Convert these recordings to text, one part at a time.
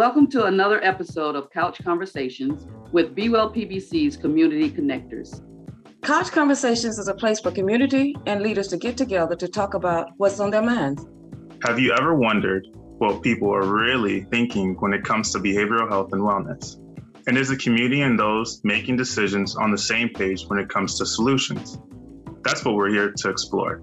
Welcome to another episode of Couch Conversations with Be Well PBC's Community Connectors. Couch Conversations is a place for community and leaders to get together to talk about what's on their minds. Have you ever wondered what people are really thinking when it comes to behavioral health and wellness? And is the community and those making decisions on the same page when it comes to solutions? That's what we're here to explore.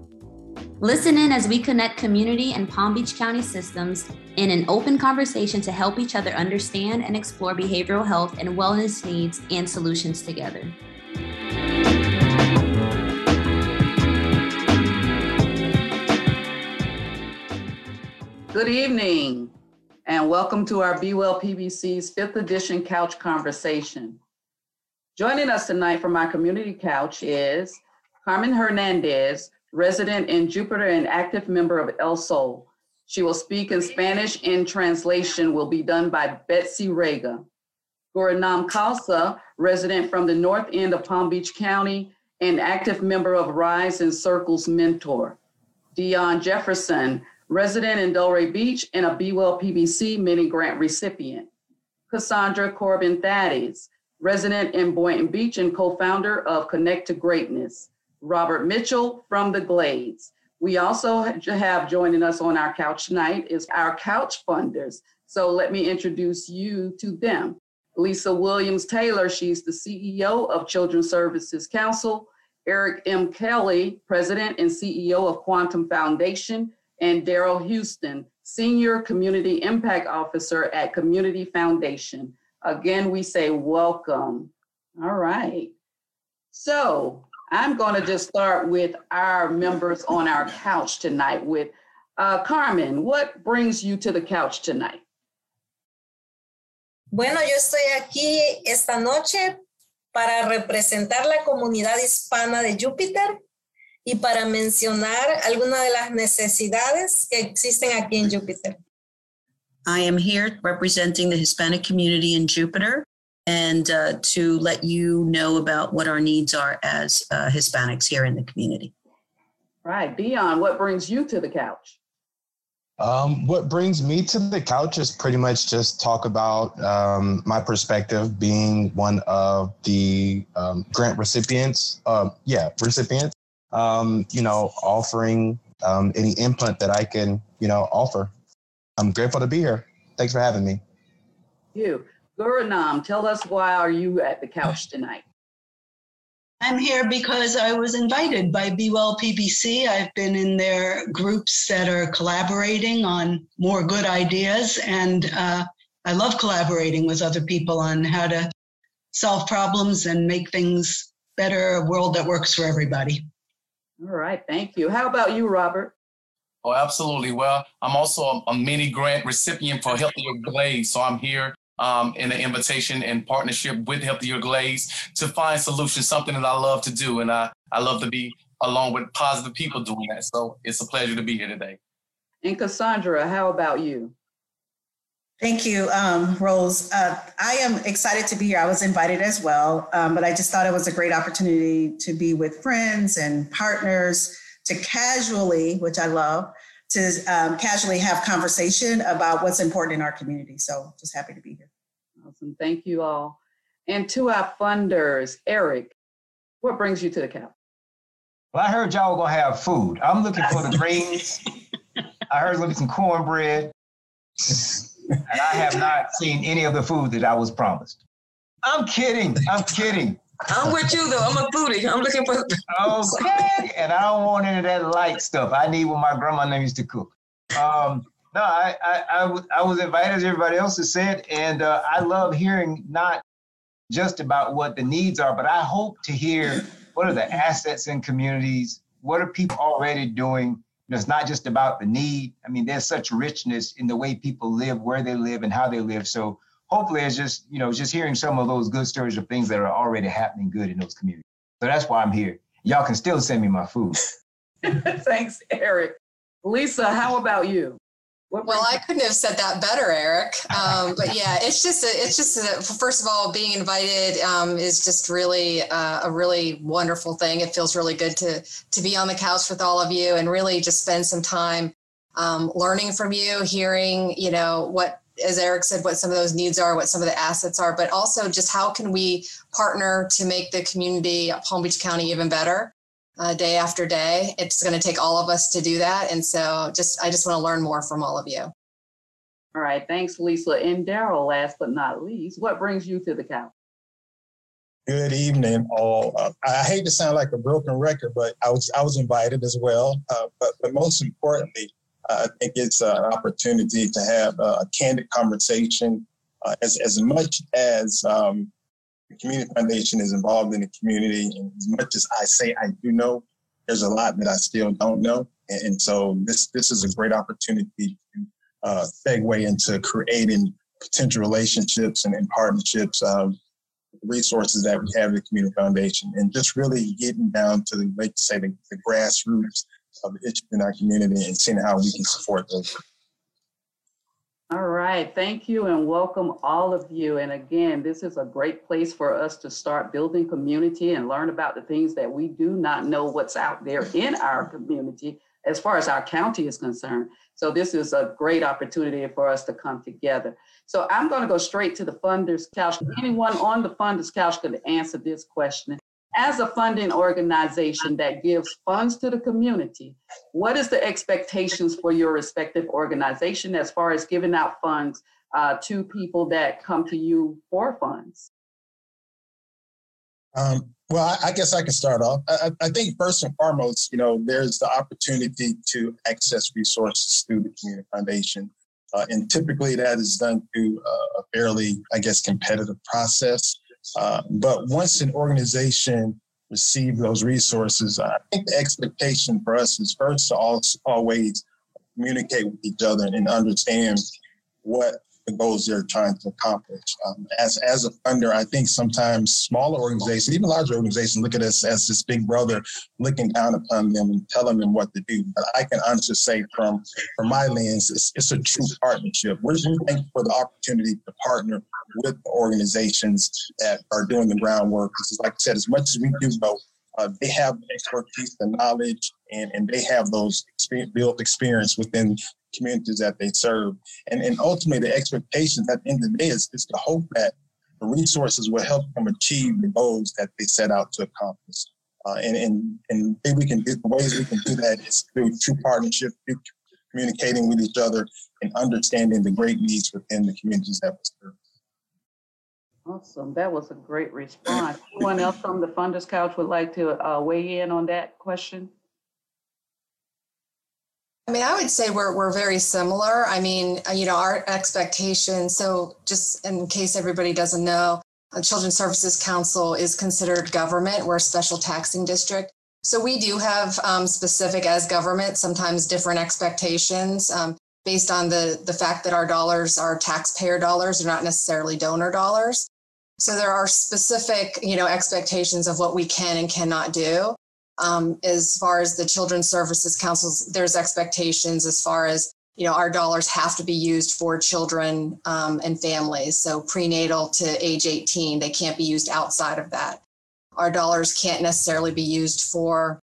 Listen in as we connect community and Palm Beach County systems in an open conversation to help each other understand and explore behavioral health and wellness needs and solutions together. Good evening, and welcome to our Be Well PBC's fifth edition couch conversation. Joining us tonight from our community couch is Carmen Hernandez, resident in Jupiter and active member of El Sol. She will speak in Spanish and translation will be done by Betsy Rega. Guranam Khalsa, resident from the north end of Palm Beach County and active member of Rise and Circles Mentor. Dion Jefferson, resident in Delray Beach and a Be Well PBC mini grant recipient. Cassandra Corbin Thaddeus, resident in Boynton Beach and co-founder of Connect to Greatness. Robert Mitchell from the Glades. We also have joining us on our couch tonight is our couch funders. So let me introduce you to them. Lisa Williams Taylor, she's the CEO of Children's Services Council. Eric M. Kelly, President and CEO of Quantum Foundation, and Daryl Houston, Senior Community Impact Officer at Community Foundation. Again, we say welcome. All right. So I'm going to just start with our members on our couch tonight. With uh, Carmen, what brings you to the couch tonight? Bueno, yo estoy aquí esta noche para representar la comunidad hispana de Júpiter y para mencionar algunas de las necesidades que existen aquí en Júpiter. I am here representing the Hispanic community in Jupiter and uh, to let you know about what our needs are as uh, Hispanics here in the community. Right. Dion, what brings you to the couch? Um, what brings me to the couch is pretty much just talk about um, my perspective being one of the um, grant recipients. Uh, yeah, recipients. Um, you know, offering um, any input that I can, you know, offer. I'm grateful to be here. Thanks for having me. You. Guranam, tell us why are you at the couch tonight? I'm here because I was invited by Be Well PBC. I've been in their groups that are collaborating on more good ideas, and uh, I love collaborating with other people on how to solve problems and make things better, a world that works for everybody. All right, thank you. How about you, Robert? Oh, absolutely. Well, I'm also a, a mini grant recipient for Healthier Glades, so I'm here um, in an invitation and partnership with Healthier Glades to find solutions, something that I love to do. And I, I love to be along with positive people doing that. So it's a pleasure to be here today. And Cassandra, how about you? Thank you, um, Rose. Uh, I am excited to be here. I was invited as well, um, but I just thought it was a great opportunity to be with friends and partners to casually, which I love, to um, casually have conversation about what's important in our community. So just happy to be here. Awesome. Thank you all. And to our funders, Eric, what brings you to the couch? Well, I heard y'all were gonna have food. I'm looking for the greens. I heard looking some cornbread. and I have not seen any of the food that I was promised. I'm kidding. I'm kidding. I'm with you though. I'm a foodie. I'm looking for. okay, and I don't want any of that light stuff. I need what my grandma used to cook. Um, no, I, I, I, w- I was invited, as everybody else has said, and uh, I love hearing not just about what the needs are, but I hope to hear what are the assets in communities. What are people already doing? You know, it's not just about the need. I mean, there's such richness in the way people live, where they live, and how they live. So hopefully it's just, you know, just hearing some of those good stories of things that are already happening good in those communities. So that's why I'm here. Y'all can still send me my food. Thanks, Eric. Lisa, how about you? Well, I couldn't have said that better, Eric. Um, but yeah, it's just a, it's just a, first of all, being invited um, is just really uh, a really wonderful thing. It feels really good to to be on the couch with all of you and really just spend some time um, learning from you, hearing you know what as Eric said, what some of those needs are, what some of the assets are, but also just how can we partner to make the community Palm Beach County even better uh, day after day. It's going to take all of us to do that. And so just, I just want to learn more from all of you. All right. Thanks, Lisa. And Daryl, last but not least, what brings you to the couch? Good evening, all. Uh, I hate to sound like a broken record, but I was I was invited as well. Uh, but but most importantly, uh, I think it's an opportunity to have a candid conversation. Uh, as as much as um, the community foundation is involved in the community, and as much as I say I do know, there's a lot that I still don't know, and, and so this this is a great opportunity to uh, segue into creating potential relationships and, and partnerships. of resources that we have at the Community Foundation and just really getting down to the, like say, the, the grassroots of the issues in our community and seeing how we can support those. All right, thank you and welcome all of you. And again, this is a great place for us to start building community and learn about the things that we do not know what's out there in our community as far as our county is concerned. So this is a great opportunity for us to come together. So I'm going to go straight to the funders couch. Anyone on the funders couch could answer this question. As a funding organization that gives funds to the community, what is the expectations for your respective organization as far as giving out funds uh, to people that come to you for funds? Um, well, I, I, guess I can start off. I, I, think first and foremost, you know, there's the opportunity to access resources through the Community Foundation. Uh, and typically that is done through uh, a fairly, I guess, competitive process. Uh, but once an organization receives those resources, I think the expectation for us is first to always communicate with each other and understand what the goals they're trying to accomplish. Um, as as a funder, I think sometimes smaller organizations, even larger organizations, look at us as this big brother looking down upon them and telling them what to do. But I can honestly say, from from my lens, it's, it's a true partnership. We're thankful for the opportunity to partner with organizations that are doing the groundwork. Because, like I said, as much as we do know, uh, they have expertise, the knowledge, and, and they have those experience, built experience within communities that they serve. And, and ultimately, the expectations at the end of the day is, is to hope that the resources will help them achieve the goals that they set out to accomplish. Uh, and, and, and we can do, the ways we can do that is through true partnership, through communicating with each other, and understanding the great needs within the communities that we serve. Awesome. That was a great response. Anyone else from the Funders Couch would like to uh, weigh in on that question? I mean, I would say we're, we're very similar. I mean, uh, you know, our expectations. So, just in case everybody doesn't know, the Children's Services Council is considered government. We're a special taxing district. So, we do have um, specific, as government, sometimes different expectations um, based on the, the fact that our dollars are taxpayer dollars, they're not necessarily donor dollars. So, there are specific, you know, expectations of what we can and cannot do. Um, as far as the Children's Services Councils, there's expectations as far as you know our dollars have to be used for children um, and families. So prenatal to age 18, they can't be used outside of that. Our dollars can't necessarily be used for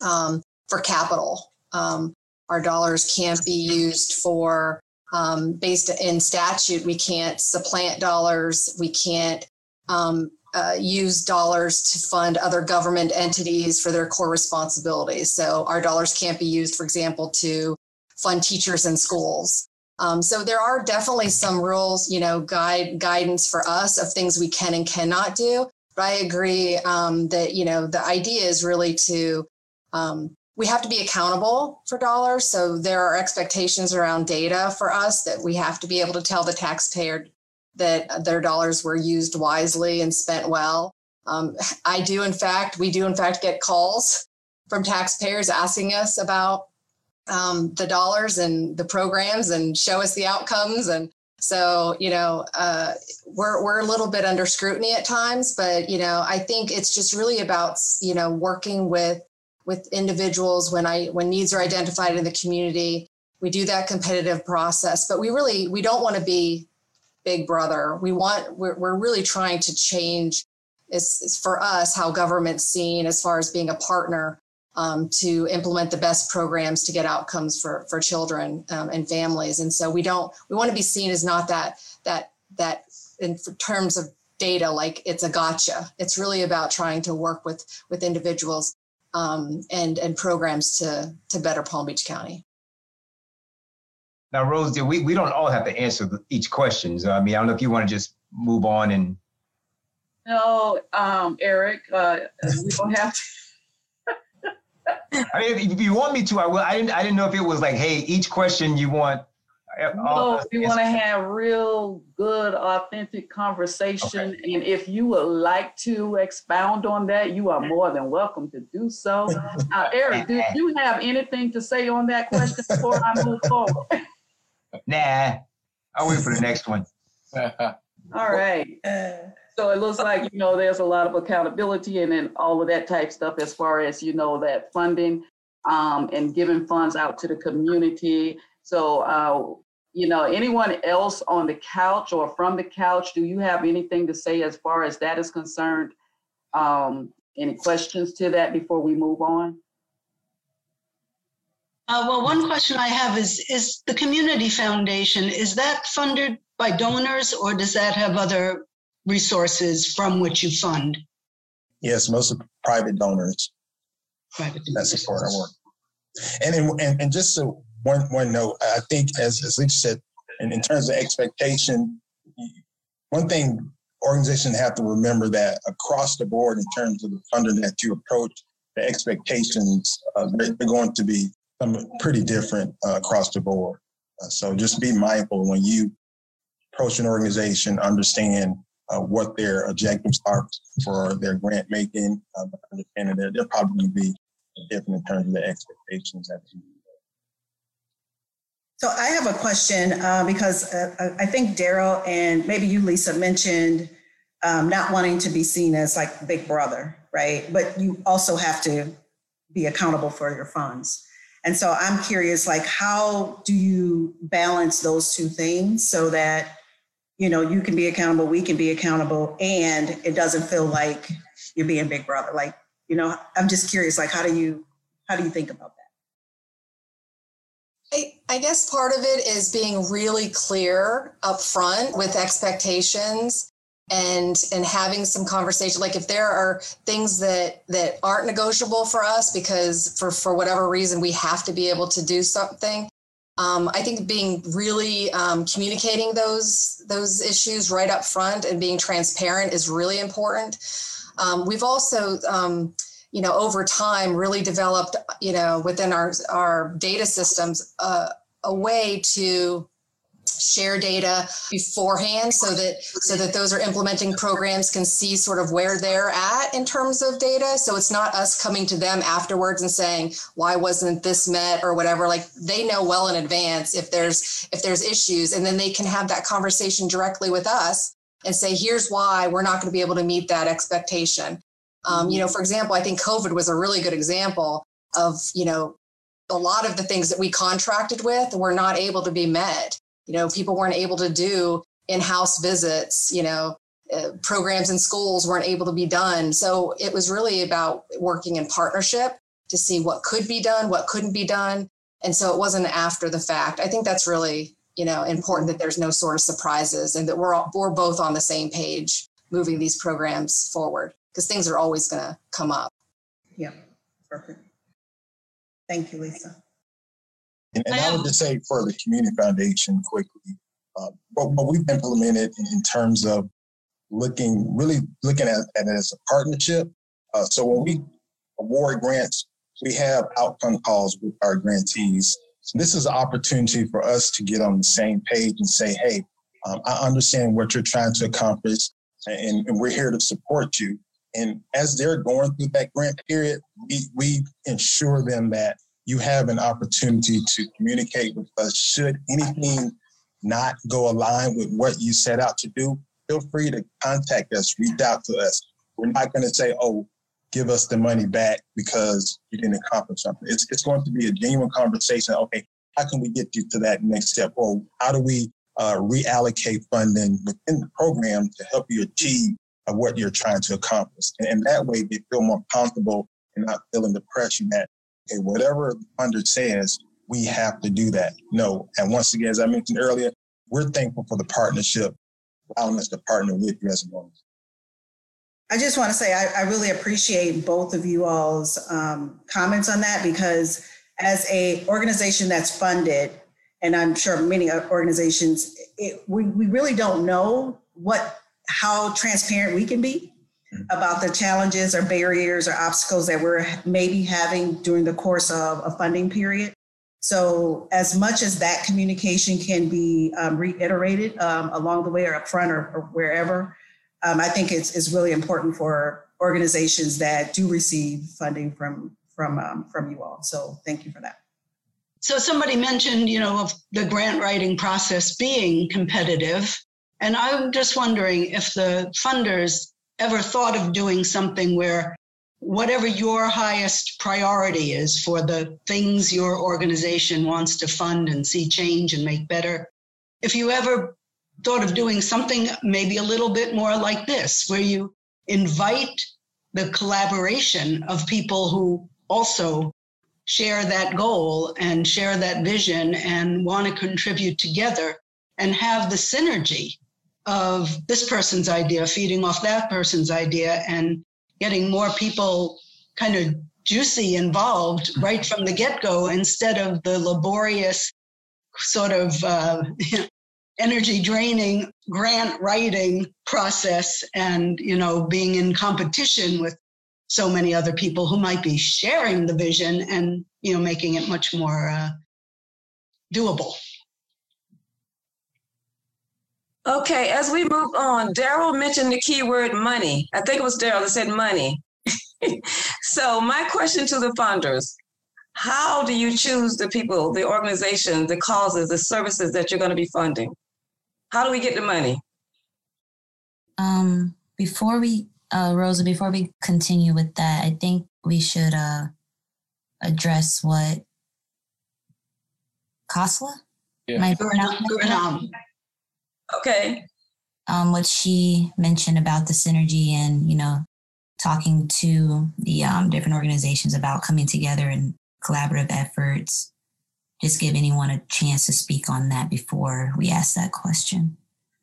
um, for capital. Um, our dollars can't be used for um, based in statute. We can't supplant dollars. We can't um, uh, use dollars to fund other government entities for their core responsibilities. So our dollars can't be used, for example, to fund teachers in schools. Um, so there are definitely some rules, you know, guide guidance for us of things we can and cannot do. But I agree um, that you know the idea is really to um, we have to be accountable for dollars. So there are expectations around data for us that we have to be able to tell the taxpayer that their dollars were used wisely and spent well. Um, I do, in fact, we do, in fact, get calls from taxpayers asking us about um, the dollars and the programs and show us the outcomes. And so, you know, uh, we're, we're a little bit under scrutiny at times, but, you know, I think it's just really about, you know, working with with individuals when I when needs are identified in the community. We do that competitive process, but we really we don't want to be big brother. We want, we're, we're really trying to change is, is for us how government's seen as far as being a partner um, to implement the best programs to get outcomes for for children um, and families. And so we don't we want to be seen as not that that that in terms of data like it's a gotcha. It's really about trying to work with with individuals um, and and programs to to better Palm Beach County. Now, Rose, we, we don't all have to answer each question. So, I mean, I don't know if you want to just move on and. No, um, Eric, uh, we don't have to. I mean, if you want me to, I will. I didn't. I didn't know if it was like, hey, each question you want. Uh, no, we want to have real good, authentic conversation, okay. and if you would like to expound on that, you are more than welcome to do so. Uh, Eric, do you have anything to say on that question before I move forward? Nah, I'll wait for the next one. All right. So it looks like, you know, there's a lot of accountability and then all of that type stuff as far as, you know, that funding um, and giving funds out to the community. So, uh, you know, anyone else on the couch or from the couch, do you have anything to say as far as that is concerned? Um, any questions to that before we move on? Uh, well, one question I have is, is the Community Foundation, is that funded by donors or does that have other resources from which you fund? Yes, most of private donors private that support our work. And, in, and, and just so one, one note, I think as, as Lisa said, in, in terms of expectation, one thing organizations have to remember that across the board in terms of the funding that you approach, the expectations, uh, they're going to be pretty different uh, across the board. Uh, so just be mindful when you approach an organization, understand uh, what their objectives are for their grant making, uh, understanding that they're probably going to be different in terms of the expectations that you so I have a question uh, because uh, I think Daryl and maybe you, Lisa, mentioned um, not wanting to be seen as like Big Brother, right? But you also have to be accountable for your funds. And so I'm curious, like, how do you balance those two things so that, you know, you can be accountable, we can be accountable, and it doesn't feel like you're being big brother? Like, you know, I'm just curious, like, how do you, how do you think about that? I, I guess part of it is being really clear up front with expectations and and having some conversation like if there are things that that aren't negotiable for us because for for whatever reason we have to be able to do something um, i think being really um, communicating those those issues right up front and being transparent is really important. Um, we've also um, you know over time really developed you know within our our data systems uh, a way to share data beforehand so that so that those are implementing programs can see sort of where they're at in terms of data. So it's not us coming to them afterwards and saying why wasn't this met? or whatever. Like they know well in advance if there's if there's issues and then they can have that conversation directly with us and say here's why we're not going to be able to meet that expectation. Um, you know for example i think covid was a really good example of you know a lot of the things that we contracted with were not able to be met you know people weren't able to do in-house visits you know uh, programs in schools weren't able to be done. So it was really about working in partnership to see what could be done what couldn't be done. And so it wasn't after the fact. I think that's really you know important that there's no sort of surprises and that we're all, we're both on the same page moving these programs forward because things are always going to come up. Yeah perfect. Thank you lisa and, and I would just say for the community foundation quickly, uh, what, what we've implemented in, in, terms of looking, really looking at, at it as a partnership. Uh, so when we award grants, we have outcome calls with our grantees. So this is an opportunity for us to get on the same page and say, hey, um, I understand what you're trying to accomplish, and, and, we're here to support you. And as they're going through that grant period, we, we ensure them that you have an opportunity to communicate with us. Should anything not go align with what you set out to do, feel free to contact us, reach out to us. We're not going to say, oh, give us the money back because you didn't accomplish something. It's, it's going to be a genuine conversation. Okay, how can we get you to that next step? Or how do we uh, reallocate funding within the program to help you achieve uh, what you're trying to accomplish? And, and that way they feel more comfortable and not feeling the pressure that, whatever funder says, we have to do that. No. And once again, as I mentioned earlier, we're thankful for the partnership, allowing us to partner with moment. I just want to say I, I, really appreciate both of you all's um, comments on that because as a organization that's funded, and I'm sure many organizations, it, we, we really don't know what how transparent we can be. About the challenges or barriers or obstacles that we're maybe having during the course of a funding period. So, as much as that communication can be um, reiterated um, along the way or upfront or, or wherever, um, I think it's, it's really important for organizations that do receive funding from from um, from you all. So, thank you for that. So, somebody mentioned, you know, of the grant writing process being competitive, and I'm just wondering if the funders ever thought of doing something where whatever your highest priority is for the things your organization wants to fund and see change and make better, if you ever thought of doing something maybe a little bit more like this, where you invite the collaboration of people who also share that goal and share that vision and want to contribute together and have the synergy of this person's idea feeding off that person's idea and getting more people kind of juicy involved right from the get-go instead of the laborious sort of uh, energy draining grant writing process and you know being in competition with so many other people who might be sharing the vision and you know making it much more uh, doable Okay, as we move on, Daryl mentioned the keyword money. I think it was Daryl that said money. so, my question to the funders how do you choose the people, the organizations, the causes, the services that you're going to be funding? How do we get the money? Um, before we, uh, Rosa, before we continue with that, I think we should uh, address what Khosla? Yeah. My Gurnam. Okay. Um, what she mentioned about the synergy and, you know, talking to the um, different organizations about coming together and collaborative efforts. Just give anyone a chance to speak on that before we ask that question.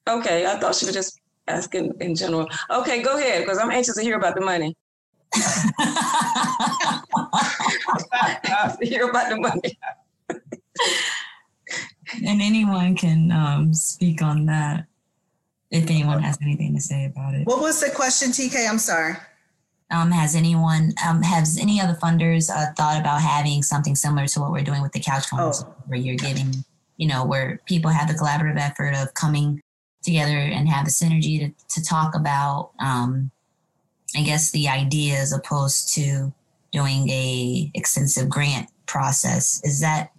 Okay, I thought she was just asking in general. Okay, go ahead, because I'm anxious to hear about the money. hear about the money. and anyone can um, speak on that if anyone has anything to say about it. What was the question, TK? I'm sorry. Um, has anyone, um, has any of the funders uh, thought about having something similar to what we're doing with the couch conversation, oh. where you're giving, you know, where people have the collaborative effort of coming together and have the synergy to, to talk about, um, I guess, the idea as opposed to doing a extensive grant process. Is that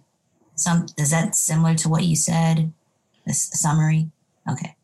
some is that similar to what you said? This summary. Okay.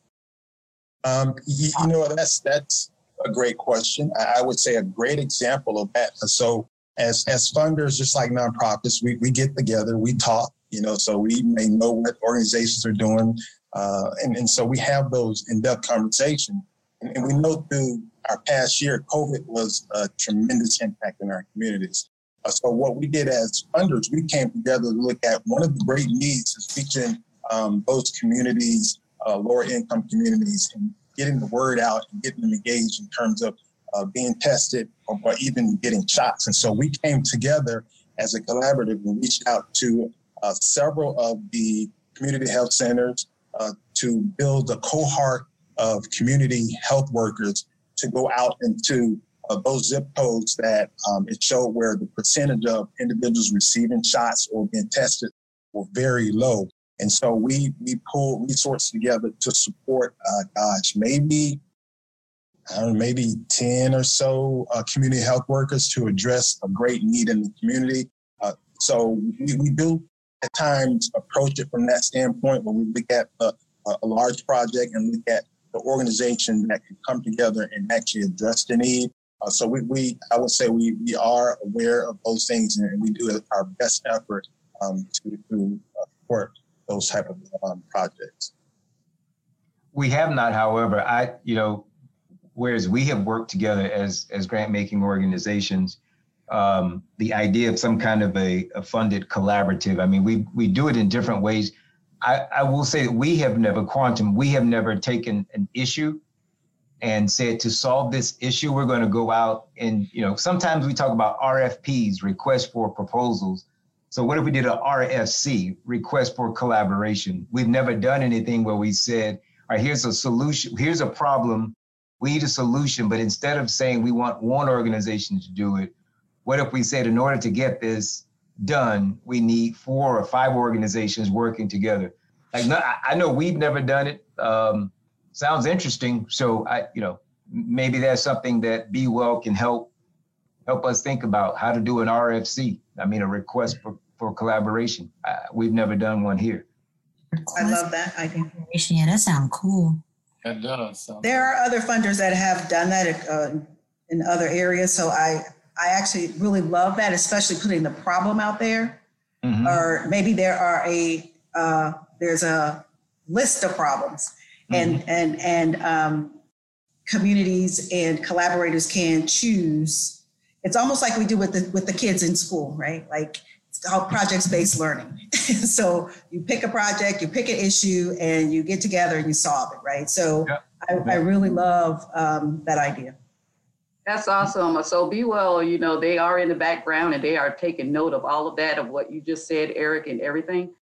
Um, you, you, know that's that's a great question. I, I, would say a great example of that. So as as funders, just like nonprofits, we we get together, we talk. You know, so we may know what organizations are doing, uh, and and so we have those in depth conversations. And, and we know through our past year, COVID was a tremendous impact in our communities. Uh, so what we did as funders, we came together to look at one of the great needs is reaching um, those communities, uh, lower income communities, and getting the word out and getting them engaged in terms of uh, being tested or, or, even getting shots. And so we came together as a collaborative and reached out to uh, several of the community health centers uh, to build a cohort of community health workers to go out into those zip codes that um, it showed where the percentage of individuals receiving shots or being tested were very low. And so we we pulled resources together to support, uh, gosh, maybe I don't know, maybe 10 or so uh, community health workers to address a great need in the community. Uh, so we, we do at times approach it from that standpoint when we look at a, a large project and look at the organization that can come together and actually address the need. Uh, so we, we, I would say we, we are aware of those things and we do our best effort um, to, to uh, support those type of um, projects. We have not, however, I, you know, whereas we have worked together as, as grant making organizations, um, the idea of some kind of a, a, funded collaborative. I mean, we we do it in different ways. I, I will say that we have never quantum. We have never taken an issue and said to solve this issue, we're going to go out and you know sometimes we talk about RFPs, request for proposals. So what if we did a RFC, request for collaboration? We've never done anything where we said, all right, here's a solution, here's a problem, we need a solution, but instead of saying we want one organization to do it, what if we said, in order to get this done, we need four or five organizations working together? Like, no, I know we've never done it. Um, sounds interesting. So I, you know, maybe that's something that Be Well can help help us think about how to do an RFC. I mean, a request for, for collaboration. Uh, we've never done one here. I love that idea. Yeah, that sounds cool. It does. There are other funders that have done that uh, in other areas. So I I actually really love that, especially putting the problem out there. Mm-hmm. Or maybe there are a uh, there's a list of problems, and mm-hmm. and and um, communities and collaborators can choose. It's almost like we do with the with the kids in school, right? Like it's called projects based learning. so you pick a project, you pick an issue, and you get together and you solve it, right? So yep. I, I, really love um, that idea. That's awesome. So Be Well, you know, they are in the background and they are taking note of all of that, of what you just said, Eric, and everything.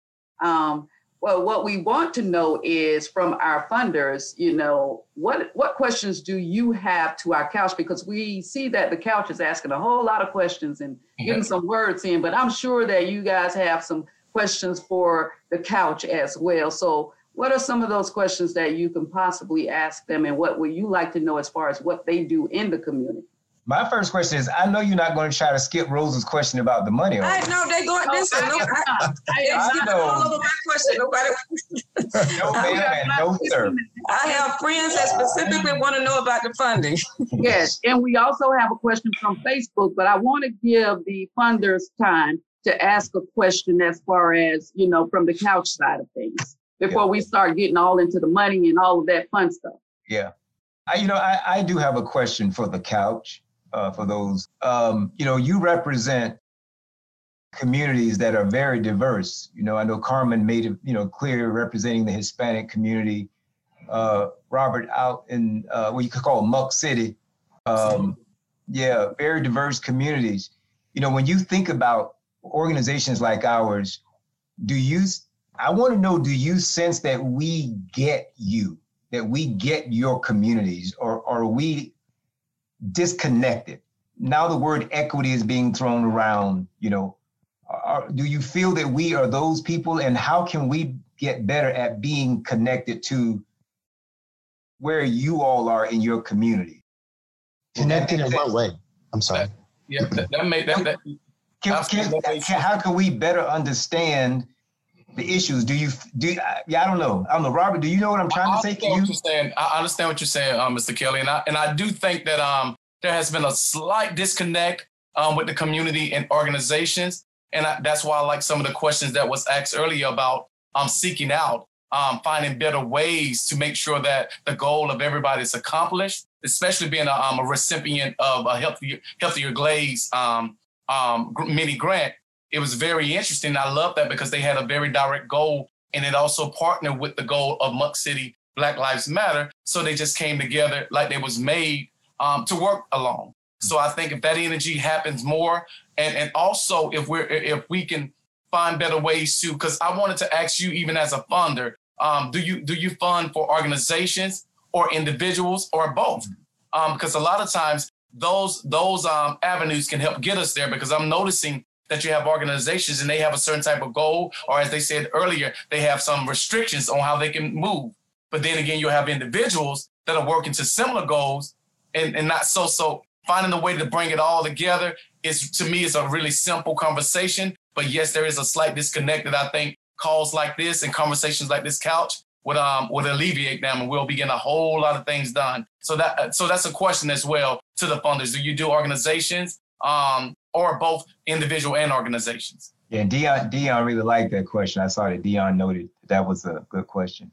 Um, well, what we want to know is from our funders, you know, what what questions do you have to our couch? Because we see that the couch is asking a whole lot of questions and getting some words in, but I'm sure that you guys have some questions for the couch as well. So what are some of those questions that you can possibly ask them and what would you like to know as far as what they do in the community? My first question is: I know you're not going to try to skip Rose's question about the money. I know they going. Listen, no, I, I, I all over my question. Nobody. no, ma'am, no, sir. I have friends that specifically want to know about the funding. yes, and we also have a question from Facebook, but I want to give the funders time to ask a question as far as you know from the couch side of things before yeah. we start getting all into the money and all of that fun stuff. Yeah. I, you know, I, I do have a question for the couch uh, for those. Um, you know, you represent communities that are very diverse. You know, I know Carmen made it, you know, clear representing the Hispanic community. Uh, Robert out in uh, what you could call Muck City. Um, yeah, very diverse communities. You know, when you think about organizations like ours, do you, I want to know, do you sense that we get you, that we get your communities, or, or are we disconnected. Now the word equity is being thrown around, you know. Are, do you feel that we are those people and how can we get better at being connected to where you all are in your community? Connected in what way? I'm sorry. Yeah, that, that made that. that can, can, can, how can we better understand the issues? Do you do? Yeah, I don't know. I don't know, Robert. Do you know what I'm trying I to say? Can you? Saying. I understand what you're saying, um, Mr. Kelly, and I and I do think that um there has been a slight disconnect um with the community and organizations, and I, that's why I like some of the questions that was asked earlier about um seeking out, um finding better ways to make sure that the goal of everybody is accomplished, especially being a, um, a recipient of a healthier healthier Glades um um mini grant it was very interesting. I love that because they had a very direct goal and it also partnered with the goal of Muck City Black Lives Matter. So they just came together like they was made um, to work along. So I think if that energy happens more, and and also if we're if we can find better ways to, because I wanted to ask you even as a funder, um, do you do you fund for organizations or individuals or both? Um, because a lot of times those those um, avenues can help get us there. Because I'm noticing that you have organizations and they have a certain type of goal, or as they said earlier, they have some restrictions on how they can move. But then again, you have individuals that are working to similar goals and, and not so so finding a way to bring it all together is to me is a really simple conversation. But yes, there is a slight disconnect that I think calls like this and conversations like this couch would um would alleviate them and we'll be getting a whole lot of things done. So that so that's a question as well to the funders. Do you do organizations? Um, or both individual and organizations? Yeah, Dion, Dion really liked that question. I saw that Dion noted that was a good question.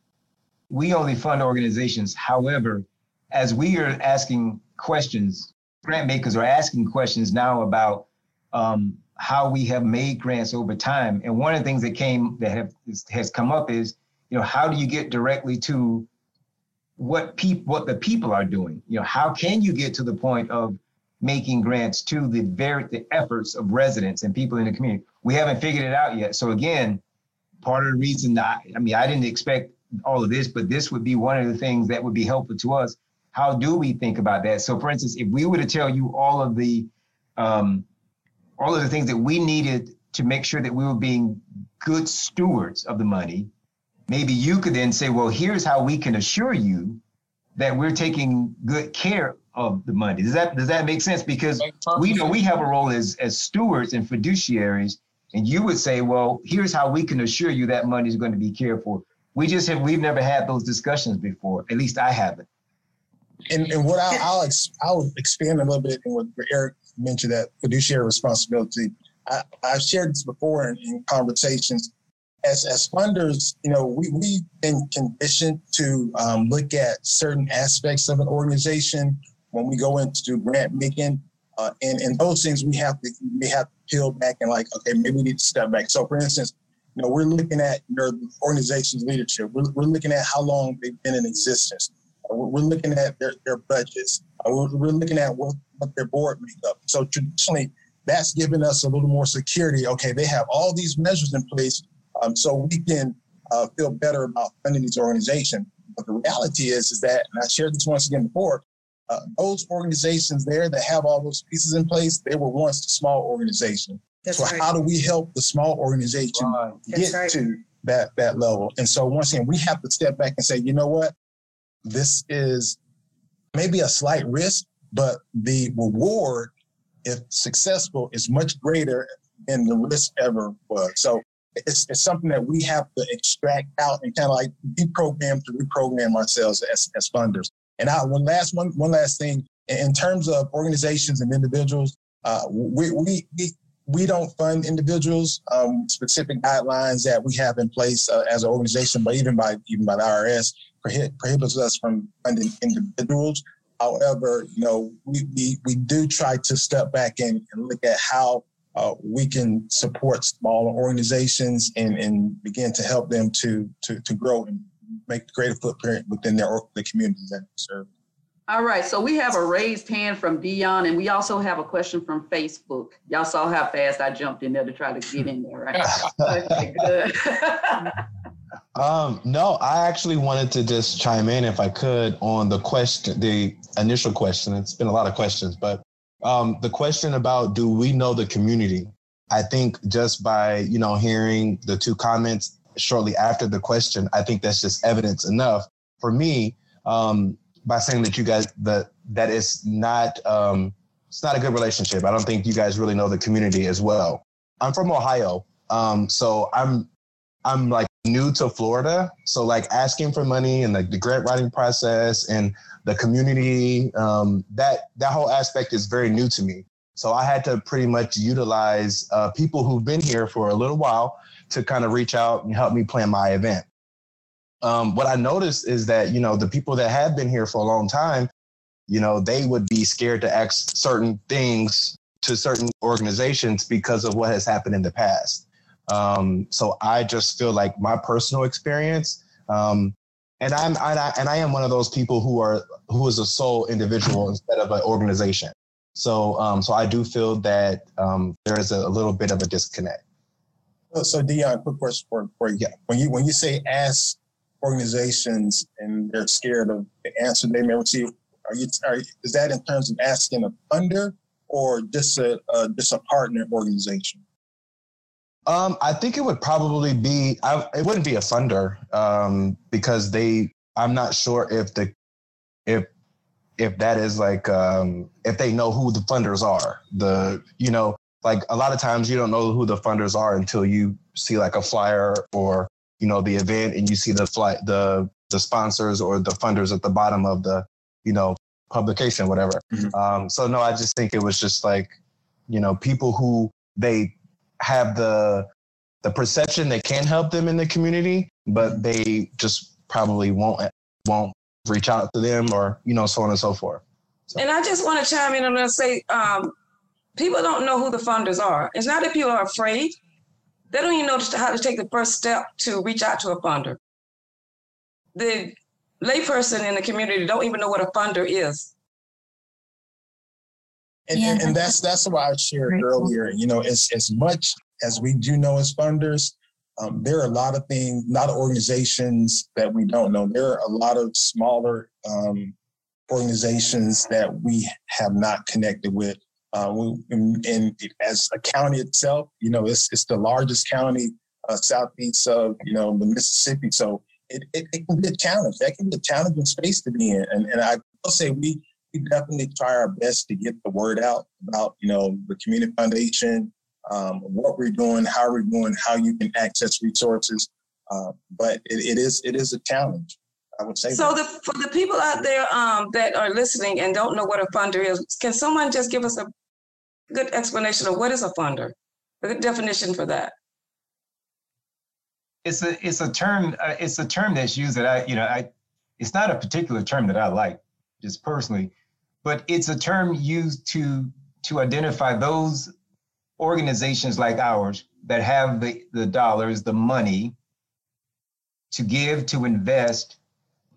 We only fund organizations. However, as we are asking questions, grant makers are asking questions now about um, how we have made grants over time. And one of the things that came that have has come up is, you know, how do you get directly to what people what the people are doing? You know, how can you get to the point of making grants to the very the efforts of residents and people in the community? We haven't figured it out yet. So again, part of the reason I, I mean, I didn't expect all of this, but this would be one of the things that would be helpful to us. How do we think about that? So, for instance, if we were to tell you all of the um, all of the things that we needed to make sure that we were being good stewards of the money, maybe you could then say, well, here's how we can assure you that we're taking good care of the money. Does that does that make sense? Because we know we have a role as as stewards and fiduciaries, and you would say, well, here's how we can assure you that money is going to be cared for. We just have we've never had those discussions before. At least I haven't. And, and what I'll, I'll, ex, I'll expand a little bit in what Eric mentioned that fiduciary responsibility. I, have shared this before in, in, conversations. As, as funders, you know, we, we've been conditioned to um, look at certain aspects of an organization when we go into grant making. Uh, and, and those things we have to we have to peel back and like, okay, maybe we need to step back. So for instance, you know, we're looking at your organization's leadership. We're, we're looking at how long they've been in existence. Uh, we're looking at their, their budgets. Uh, we're, we're looking at what, what their board makeup. So traditionally, that's given us a little more security. Okay, they have all these measures in place, um, so we can uh, feel better about funding these organizations. But the reality is, is that, and I shared this once again before, uh, those organizations there that have all those pieces in place, they were once a small organization. That's so right. how do we help the small organization right. get right. to that that level? And so once again, we have to step back and say, you know what, this is maybe a slight risk, but the reward, if successful, is much greater than the risk ever was. So it's, it's something that we have to extract out and kind of like deprogram to reprogram ourselves as, as funders. And I, one last one, one last thing in terms of organizations and individuals, uh, we, we, we, don't fund individuals. Um, specific guidelines that we have in place uh, as an organization, but even by even by the IRS, prohibits us from funding individuals. However, you know, we, we, we do try to step back and, and look at how uh, we can support smaller organizations and, and begin to help them to, to, to grow and make a greater footprint within their the communities that they serve. All right, so we have a raised hand from Dion, and we also have a question from Facebook. Y'all saw how fast I jumped in there to try to get in there, right? okay, good. Um, no, I actually wanted to just chime in if I could on the question, the initial question. It's been a lot of questions, but um, the question about do we know the community? I think just by you know hearing the two comments shortly after the question, I think that's just evidence enough for me um, by saying that you guys that that it's not um, it's not a good relationship. I don't think you guys really know the community as well. I'm from Ohio, um, so I'm I'm like new to Florida. So like asking for money and like the grant writing process and the community, um, that that whole aspect is very new to me. So I had to pretty much utilize uh, people who've been here for a little while to kind of reach out and help me plan my event. Um, what I noticed is that you know the people that have been here for a long time, you know, they would be scared to ask certain things to certain organizations because of what has happened in the past. Um, so I just feel like my personal experience, um, and I'm and I, and I am one of those people who are who is a sole individual instead of an organization. So um, so I do feel that um, there is a, a, little bit of a disconnect. So Dion, quick question for, for you. Yeah. When you when you say ask organizations and they're scared of the answer they may receive, are you are, is that in terms of asking a funder or just a uh, just a partner organization? Um, I think it would probably be. I, it wouldn't be a funder um, because they. I'm not sure if the if if that is like um, if they know who the funders are. The you know like a lot of times you don't know who the funders are until you see like a flyer or you know the event and you see the flight the the sponsors or the funders at the bottom of the you know publication whatever. Mm-hmm. Um, so no, I just think it was just like you know people who they have the the perception they can help them in the community, but they just probably won't won't reach out to them or you know so on and so forth. So. And I just want to chime in and say, um, people don't know who the funders are. It's not that people are afraid. They don't even know how to take the first step to reach out to a funder. The layperson in the community don't even know what a funder is. And, yeah. and, and, that's that's why I shared earlier. You know, as as much as we do know as funders, um, there are a lot of things, a lot of organizations that we don't know. There are a lot of smaller um, organizations that we have not connected with. Uh, we, and, as a county itself, you know, it's it's the largest county uh, southeast of you know the Mississippi, so it, it, it, can be a challenge. That can be a challenging space to be in, and and I will say we we definitely try our best to get the word out about you know the community foundation, um, what we're doing, how we're doing, how you can access resources. Uh, but it, it is it is a challenge. I would say. So, the, for the people out there um, that are listening and don't know what a funder is, can someone just give us a good explanation of what is a funder? A good definition for that. It's a it's a term uh, it's a term that's used that I you know I it's not a particular term that I like just personally, but it's a term used to to identify those organizations like ours that have the the dollars the money to give to invest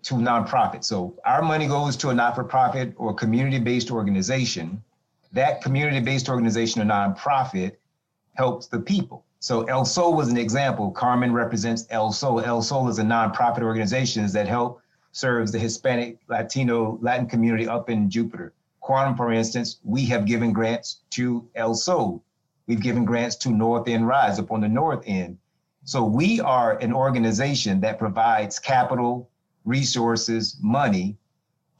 to nonprofit. So our money goes to a not-for-profit or community-based organization that community-based organization or nonprofit helps the people. So El Sol was an example. Carmen represents El Sol. El Sol is a nonprofit organization that help serves the Hispanic, Latino, Latin community up in Jupiter. Quantum, for instance, we have given grants to El Sol. We've given grants to North End Rise up on the north end. So we are an organization that provides capital, resources, money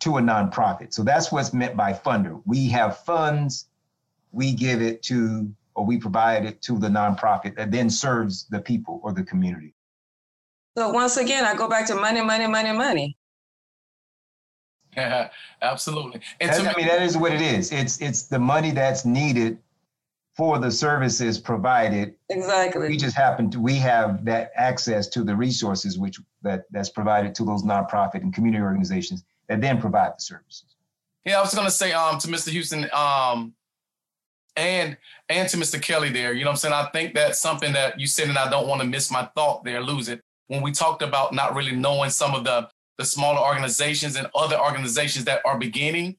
to a nonprofit. So that's what's meant by funder. We have funds, we give it to, or we provide it to the nonprofit that then serves the people or the community. So once again, I go back to money, money, money, money. Yeah, absolutely. And to I mean, that is what it is. It's it's the money that's needed for the services provided. Exactly. We just happen to we have that access to the resources which that that's provided to those nonprofit and community organizations and then provide the services. Yeah, I was to say um, to Mr. Houston um, and and to Mr. Kelly there, you know what I'm saying? I think that's something that you said, and I don't want to miss my thought there, lose it. When we talked about not really knowing some of the the smaller organizations and other organizations that are beginning,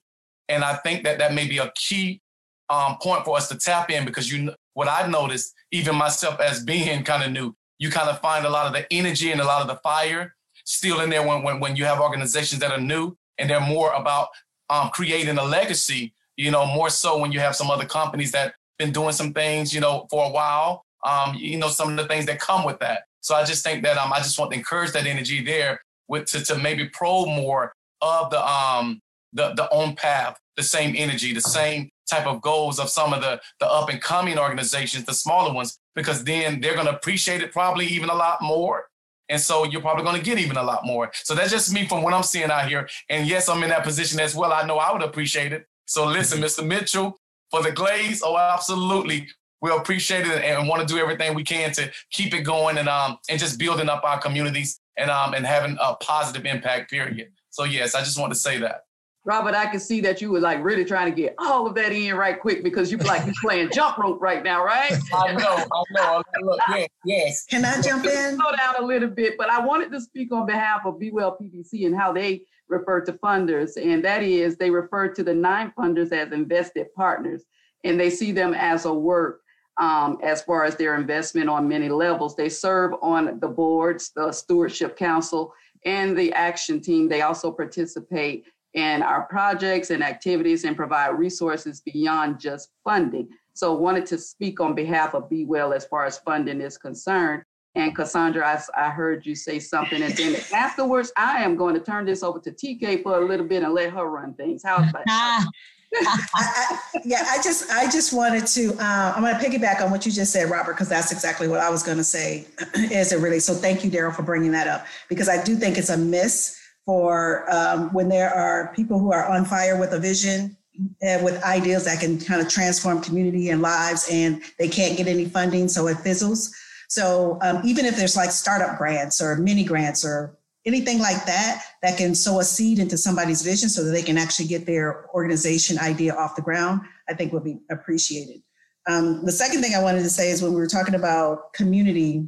and I think that that may be a key um, point for us to tap in because you what I've noticed, even myself as being kind of new, you kind of find a lot of the energy and a lot of the fire still in there when when, when you have organizations that are new and they're more about um, creating a legacy. You know, more so when you have some other companies that been doing some things, you know, for a while. Um, you know, some of the things that come with that. So I just think that um, I just want to encourage that energy there with to, to maybe probe more of the um the the own path, the same energy, the same type of goals of some of the the up and coming organizations, the smaller ones, because then they're going to appreciate it probably even a lot more and so you're probably going to get even a lot more. So that's just me from what I'm seeing out here. And yes, I'm in that position as well. I know I would appreciate it. So listen, Mr. Mm-hmm. Mitchell, for the Glades, oh, absolutely. We'll appreciate it and want to do everything we can to keep it going and um and just building up our communities and um and having a positive impact, period. So yes, I just want to say that. Robert, I can see that you were like really trying to get all of that in right quick because you're like you're playing jump rope right now, right? I know, I know. Look, yes, yes. Can I jump in? Slow down a little bit, but I wanted to speak on behalf of Be Well PBC and how they refer to funders, and that is they refer to the nine funders as invested partners, and they see them as a work um, as far as their investment on many levels. They serve on the boards, the stewardship council, and the action team. They also participate in our projects and activities and provide resources beyond just funding. So wanted to speak on behalf of Be Well as far as funding is concerned. And Cassandra, I, I heard you say something, and then afterwards, I am going to turn this over to TK for a little bit and let her run things. How's that? I, I, yeah, I just I just wanted to. Uh, I'm going to piggyback on what you just said, Robert, because that's exactly what I was going to say. Is it really? So thank you, Daryl, for bringing that up because I do think it's a miss for um, when there are people who are on fire with a vision and with ideas that can kind of transform community and lives and they can't get any funding so it fizzles so um, even if there's like startup grants or mini grants or anything like that that can sow a seed into somebody's vision so that they can actually get their organization idea off the ground, I think would be appreciated. Um, the second thing I wanted to say is when we were talking about community,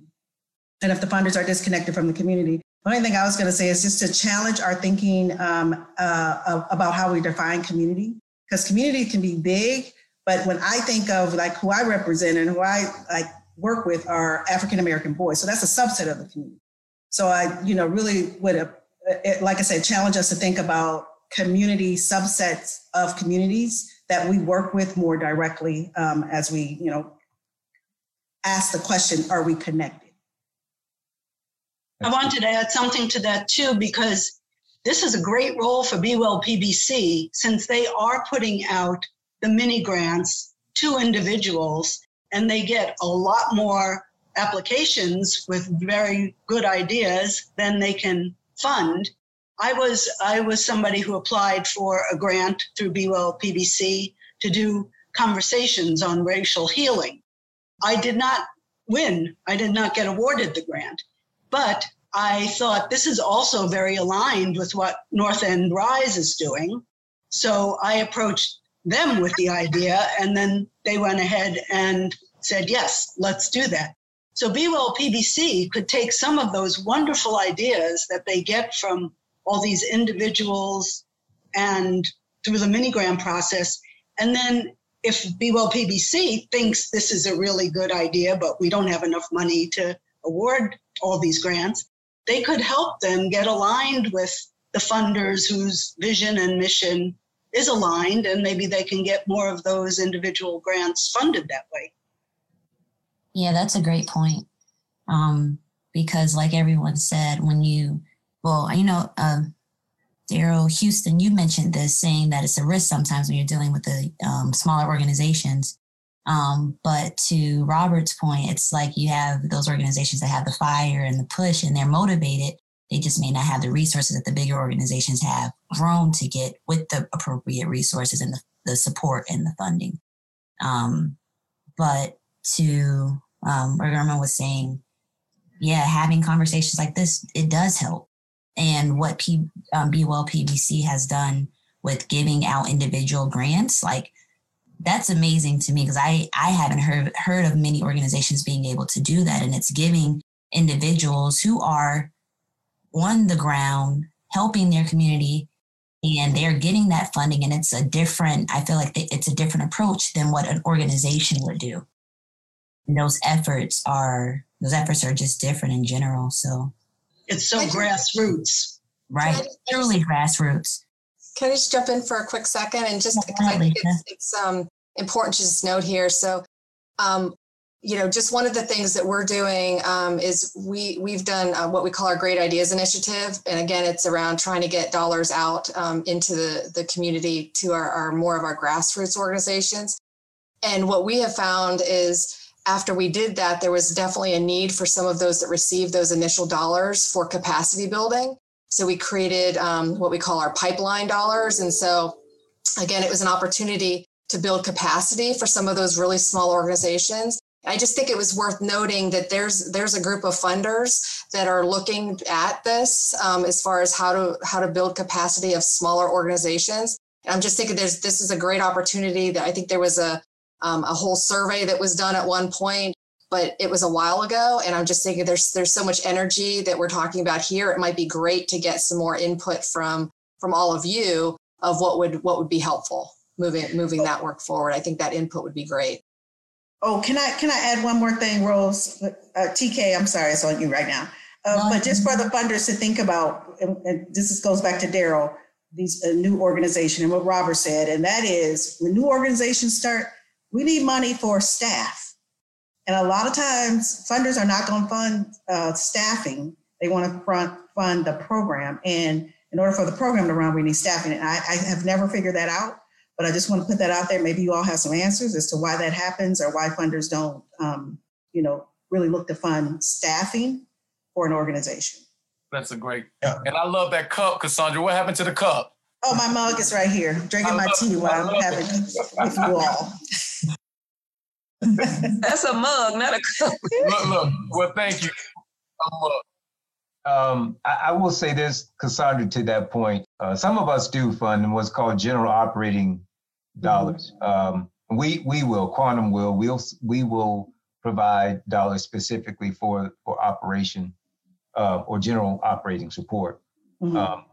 and if the funders are disconnected from the community, only thing I was going to say is just to challenge our thinking um, uh, about how we define community, because community can be big, but when I think of like who I represent and who I like work with are African American boys, so that's a subset of the community. So I, you know, really would, uh, it, like I said, challenge us to think about community subsets of communities that we work with more directly um, as we, you know, ask the question, are we connected? I wanted to add something to that too, because this is a great role for Be Well PBC since they are putting out the mini grants to individuals and they get a lot more applications with very good ideas than they can fund. I was I was somebody who applied for a grant through Be Well PBC to do conversations on racial healing. I did not win. I did not get awarded the grant. But I thought this is also very aligned with what North End Rise is doing. So I approached them with the idea, and then they went ahead and said, yes, let's do that. So Be Well PBC could take some of those wonderful ideas that they get from all these individuals and through the mini grant process. And then if Be Well PBC thinks this is a really good idea, but we don't have enough money to award all these grants, they could help them get aligned with the funders whose vision and mission is aligned, and maybe they can get more of those individual grants funded that way. Yeah, that's a great point. Um, because, like everyone said, when you, well, you know, uh, Daryl Houston, you mentioned this, saying that it's a risk sometimes when you're dealing with the um, smaller organizations. Um, but to Robert's point, it's like you have those organizations that have the fire and the push and they're motivated. They just may not have the resources that the bigger organizations have grown to get with the appropriate resources and the, the support and the funding. Um, but to, um, German was saying, yeah, having conversations like this, it does help. And what P, um, Be Well PBC has done with giving out individual grants, like that's amazing to me because I I haven't heard heard of many organizations being able to do that, and it's giving individuals who are on the ground helping their community and they're getting that funding and it's a different i feel like it's a different approach than what an organization would do. And those efforts are those efforts are just different in general so. It's so grassroots. Right. truly grassroots can I just jump in for a quick second and just because I think it's, it's um, important to just note here. So, um, you know, just one of the things that we're doing um, is we we've done uh, what we call our Great Ideas Initiative, and again, it's around trying to get dollars out um, into the the community to our, our more of our grassroots organizations. And what we have found is after we did that, there was definitely a need for some of those that received those initial dollars for capacity building. So we created um, what we call our pipeline dollars. And so, again, it was an opportunity to build capacity for some of those really small organizations. I just think it was worth noting that there's there's a group of funders that are looking at this um, as far as how to how to build capacity of smaller organizations. And I'm just thinking there's this is a great opportunity. That I think there was a um, a whole survey that was done at one point but it was a while ago and i'm just thinking there's there's so much energy that we're talking about here. It might be great to get some more input from from all of you of what would what would be helpful moving moving that work forward. I think that input would be great. Oh can i can i add one more thing rose? Uh, tk i'm sorry it's on you right now. Uh, but just for the funders to think about and, and this is, goes back to daryl these a new organization and what robert said and that is when new organizations start we need money for staff and a lot of times, funders are not going to fund uh, staffing. They want to front, fund the program. And in order for the program to run, we need staffing. And I, I have never figured that out, but I just want to put that out there. Maybe you all have some answers as to why that happens or why funders don't, um, you know, really look to fund staffing for an organization. That's a great, yeah. and I love that cup, Cassandra. What happened to the cup? Oh, my mug is right here, drinking my tea while I'm having with you all. That's a mug, not a cup. look, look. Well, thank you. Um, I, I, will say this, Cassandra, to that point. Uh, some of us do fund what's called general operating dollars. Mm-hmm. Um, we we will, Quantum will, we'll we will provide dollars specifically for for operation uh, or general operating support. Mm-hmm. Um,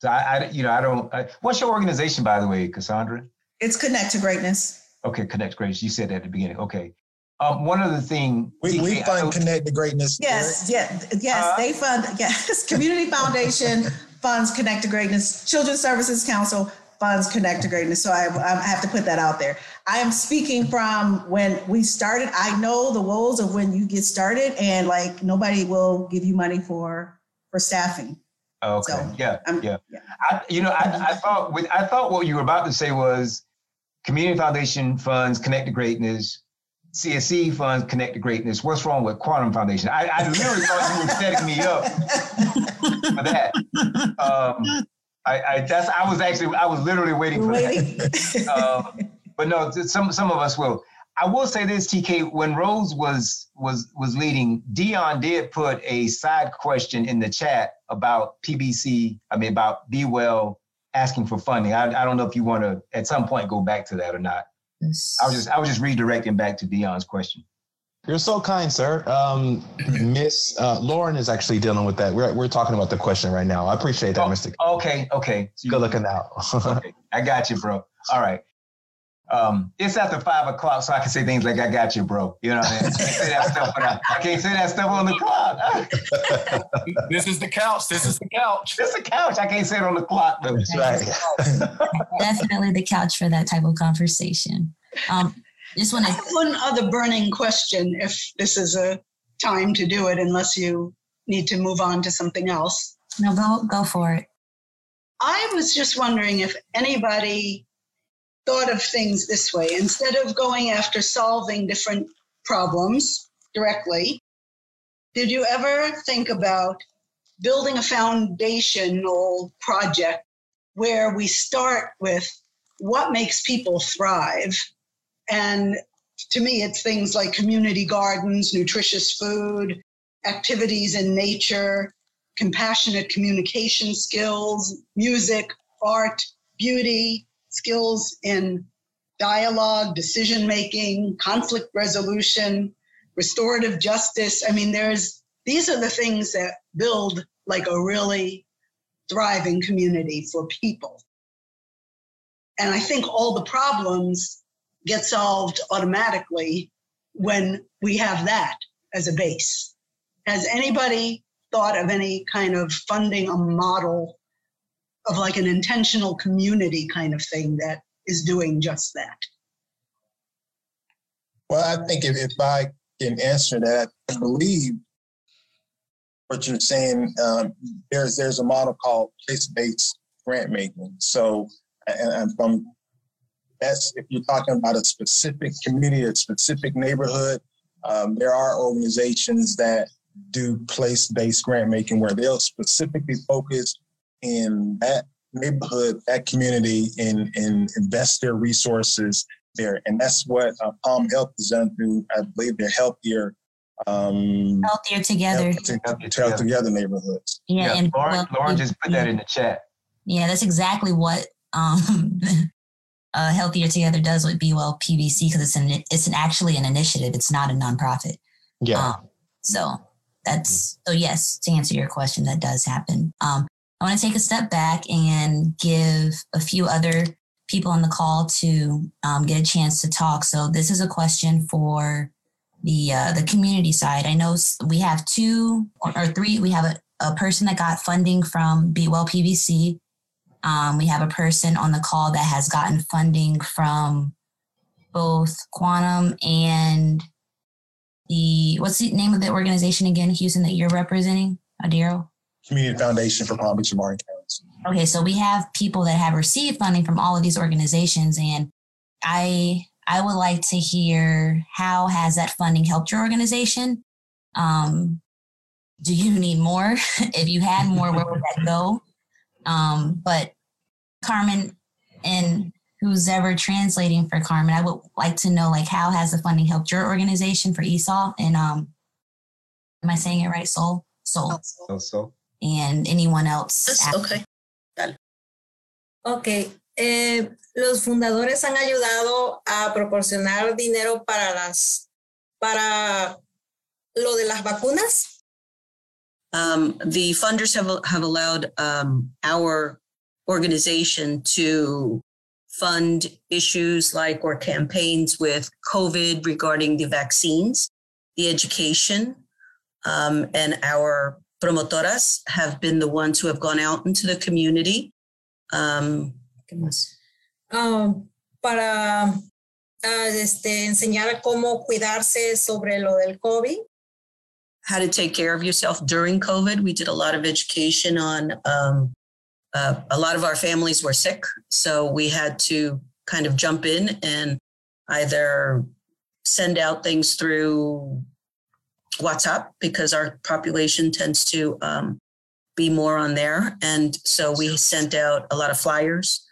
so I, I, you know, I don't. I, what's your organization, by the way, Cassandra? It's Connect to Greatness. Okay, Connect to Greatness. You said that at the beginning. Okay. Um, one other thing we, we fund Connect to Greatness. Yes, yeah, yes, uh, they fund. Yes, Community Foundation funds Connect to Greatness. Children's Services Council funds Connect to Greatness. So I, I have to put that out there. I am speaking from when we started. I know the woes of when you get started, and like nobody will give you money for for staffing. Okay. So, yeah, yeah. yeah. I, you know, I, I thought with I thought what you were about to say was Community Foundation funds Connect to Greatness CSC funds Connect to Greatness. What's wrong with Quantum Foundation? I, I literally thought you were setting me up for that. Um, I, I, that's I was actually I was literally waiting for that. um, but no, some some of us will. I will say this, TK. When Rose was was was leading, Dion did put a side question in the chat about PBC. I mean about Be Well asking for funding. I, I don't know if you want to at some point go back to that or not. I was just I was just redirecting back to Dion's question. You're so kind, sir. Um, Miss uh, Lauren is actually dealing with that. We're, we're talking about the question right now. I appreciate that, oh, Mr. Okay, okay. So Good looking out. okay, I got you, bro. All right. Um, it's after five o'clock, so I can say things like "I got you, bro." You know, what I, mean? I can't say that stuff. I, I can't say that stuff on the clock. this is the couch. This is the couch. This is the couch. I can't say it on the clock. Though. That's right. Definitely the couch for that type of conversation. Um, just want to one other burning question, if this is a time to do it, unless you need to move on to something else. No, go go for it. I was just wondering if anybody thought of things this way instead of going after solving different problems directly. Did you ever think about building a foundational project where we start with what makes people thrive and to me, it's things like community gardens, nutritious food, activities in nature, compassionate communication skills, music, art, beauty, skills in dialogue, decision making, conflict resolution, restorative justice. I mean, there's these are the things that build like a really thriving community for people. And I think all the problems get solved automatically when we have that as a base. Has anybody thought of any kind of funding a model of like an intentional community kind of thing that is doing just that? Well, I think if, if I can answer that, I believe what you're saying, um, there's there's a model called place-based grant making. So, and, and from that's if you're talking about a specific community, a specific neighborhood. Um, there are organizations that do place-based grant making where they'll specifically focus in that neighborhood, that community, and, and invest their resources there. And that's what uh, Palm Health is done through, I believe, their healthier um, healthier together, healthier together neighborhoods. Yeah, yeah and Lauren, Lauren just put that in the chat. Yeah, that's exactly what um, uh, Healthier Together does with Be Well PBC because it's an it's an actually an initiative. It's not a nonprofit. Yeah. Um, so that's so yes. To answer your question, that does happen. Um, I want to take a step back and give a few other people on the call to um, get a chance to talk. So this is a question for the uh, the community side. I know we have two or, three. We have a, a person that got funding from Be Well PBC um, we have a person on the call that has gotten funding from both Quantum and the what's the name of the organization again, Houston, that you're representing, Adiro? Community Foundation for Palm Beach and Martin Counties. Okay, so we have people that have received funding from all of these organizations, and I I would like to hear how has that funding helped your organization? Um, do you need more? if you had more, where would that go? Um, but Carmen and who's ever translating for Carmen, I would like to know like how has the funding helped your organization for El Sol and um am I saying it right? Soul? Soul. Soul. Soul. And anyone else. okay. Ok. Eh, los fundadores han ayudado a proporcionar dinero para las para lo de las vacunas. Um, the funders have have allowed um, our organization to fund issues like or campaigns with COVID regarding the vaccines, the education, um, and our promotoras have been the ones who have gone out into the community. Um, um, para uh, este, enseñar cómo cuidarse sobre lo del COVID. How to take care of yourself during COVID. We did a lot of education on um, uh, a lot of our families were sick, so we had to kind of jump in and either send out things through WhatsApp because our population tends to um, be more on there. And so we sent out a lot of flyers,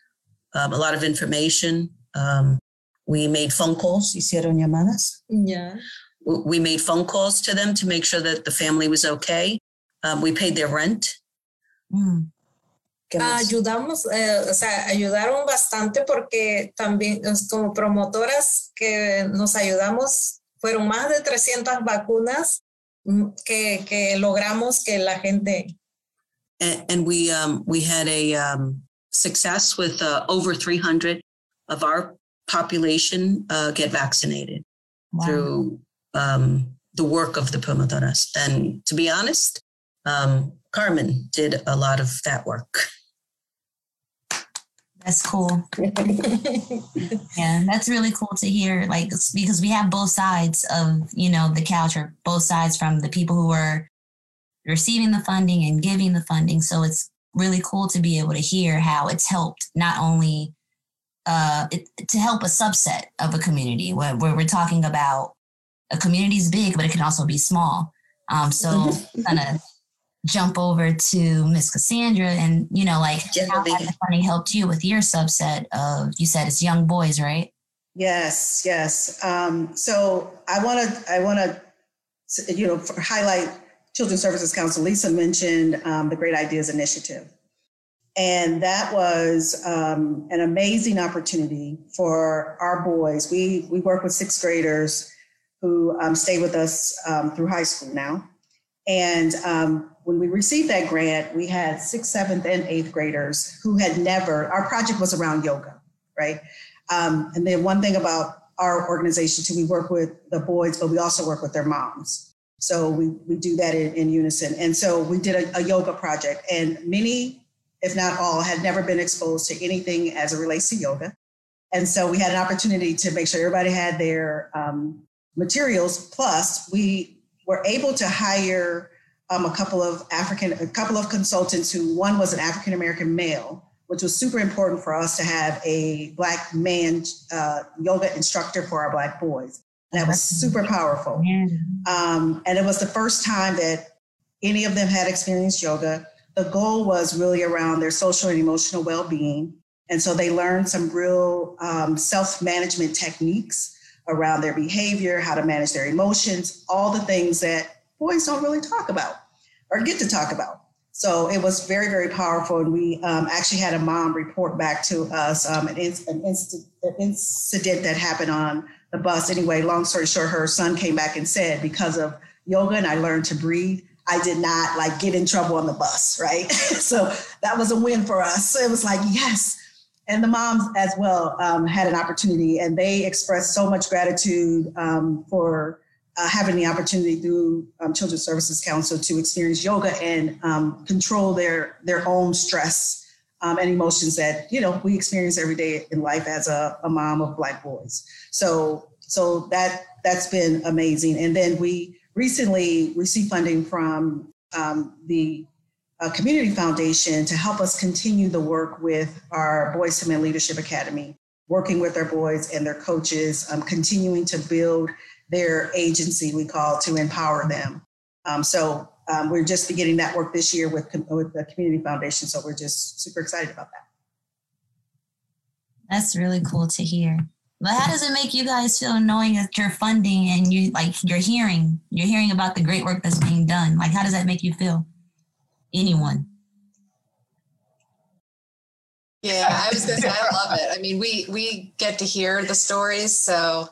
um, a lot of information. Um, we made phone calls. Hicieron llamadas? Yeah. We made phone calls to them to make sure that the family was okay. Um, we paid their rent. Mm. Ayudamos, eh, o sea, ayudaron bastante porque también como promotoras que nos ayudamos, fueron más de 300 vacunas mm, que, que logramos que la gente. And, and we um, we had a um, success with uh, over 300 of our population uh, get vaccinated wow. through um, the work of the promotoras. And to be honest, um, Carmen did a lot of that work. That's cool. yeah, that's really cool to hear. Like because we have both sides of you know the couch, or both sides from the people who are receiving the funding and giving the funding. So it's really cool to be able to hear how it's helped not only uh, it, to help a subset of a community where, where we're talking about a community is big, but it can also be small. Um, so kind of jump over to Miss Cassandra and, you know, like how funding helped you with your subset of, you said it's young boys, right? Yes, yes. Um, so I want to, I want to, you know, highlight Children's Services Council. Lisa mentioned um, the Great Ideas Initiative. And that was um, an amazing opportunity for our boys. We, we work with sixth graders who um, stay with us um, through high school now. And um, when we received that grant, we had sixth, seventh, and eighth graders who had never, our project was around yoga, right? Um, and then one thing about our organization too, we work with the boys, but we also work with their moms. So we, we do that in, in unison. And so we did a, a yoga project, and many, if not all, had never been exposed to anything as it relates to yoga. And so we had an opportunity to make sure everybody had their um, materials. Plus, we were able to hire um, a couple of African, a couple of consultants who one was an African American male, which was super important for us to have a black man uh, yoga instructor for our black boys. And that was super powerful. Um, and it was the first time that any of them had experienced yoga. The goal was really around their social and emotional well-being. And so they learned some real um, self-management techniques around their behavior, how to manage their emotions, all the things that boys don't really talk about or get to talk about. So it was very, very powerful. And we um, actually had a mom report back to us um, an, inc- an, inc- an, incident that happened on the bus. Anyway, long story short, her son came back and said, because of yoga and I learned to breathe, I did not like get in trouble on the bus, right? so that was a win for us. So it was like, yes. And the moms as well um, had an opportunity and they expressed so much gratitude um, for uh, having the opportunity through um, Children's Services Council to experience yoga and um, control their their own stress um, and emotions that you know we experience every day in life as a, a mom of black boys. So so that that's been amazing. And then we recently received funding from um, the uh, Community Foundation to help us continue the work with our Boys to Men Leadership Academy, working with our boys and their coaches, um, continuing to build their agency, we call to empower them. Um, so um, we're just beginning that work this year with, with the Community Foundation. So we're just super excited about that. That's really cool to hear. But how does it make you guys feel knowing that you're funding and you like you're hearing you're hearing about the great work that's being done? Like how does that make you feel? anyone. Yeah, I was gonna say I love it. I mean, we we get to hear the stories, so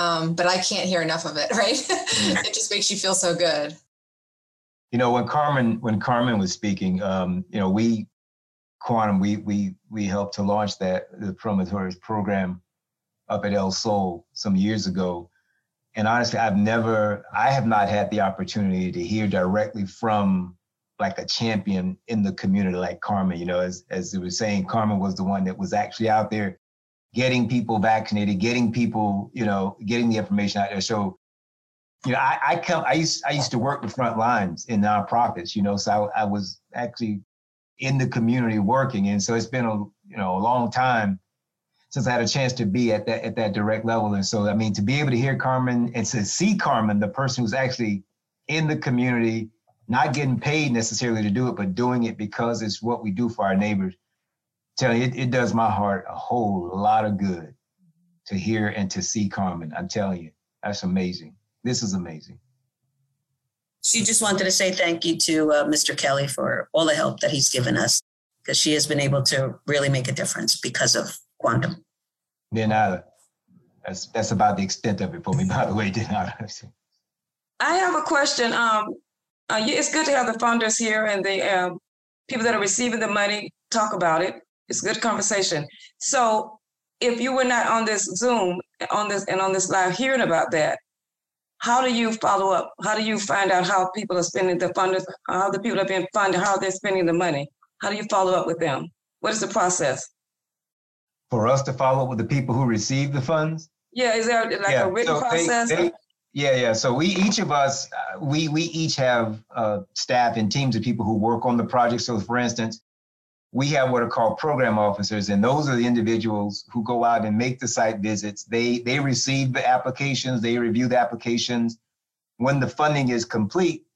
um, but I can't hear enough of it, right? it just makes you feel so good. You know, when Carmen when Carmen was speaking, um, you know, we Quantum, we we we helped to launch that the Promotoras program up at El Sol some years ago. And honestly, I've never, I have not had the opportunity to hear directly from like a champion in the community like Carmen. You know, as as it was saying, Carmen was the one that was actually out there getting people vaccinated, getting people, you know, getting the information out there. So, you know, I, I come, I used I used to work the front lines in nonprofits, you know, so I, I was actually in the community working. And so it's been a you know a long time since I had a chance to be at that at that direct level. And so I mean to be able to hear Carmen and to see Carmen, the person who's actually in the community, not getting paid necessarily to do it, but doing it because it's what we do for our neighbors. Tell you, it, it does my heart a whole lot of good to hear and to see Carmen. I'm telling you, that's amazing. This is amazing. She just wanted to say thank you to uh, Mr. Kelly for all the help that he's given us because she has been able to really make a difference because of quantum. Denada. That's that's about the extent of it for me, by the way, Denada. I have a question. Um, uh, it's good to have the funders here and the um, people that are receiving the money talk about it. It's good conversation. So, if you were not on this Zoom, on this and on this live hearing about that, how do you follow up? How do you find out how people are spending the funders, how the people are being funded, how they're spending the money? How do you follow up with them? What is the process? For us to follow up with the people who receive the funds? Yeah, is there like yeah. a written so process? They, they, yeah, yeah. So we each of us, uh, we we each have uh, staff and teams of people who work on the project. So, for instance, we have what are called program officers, and those are the individuals who go out and make the site visits. They they receive the applications, they review the applications. When the funding is complete,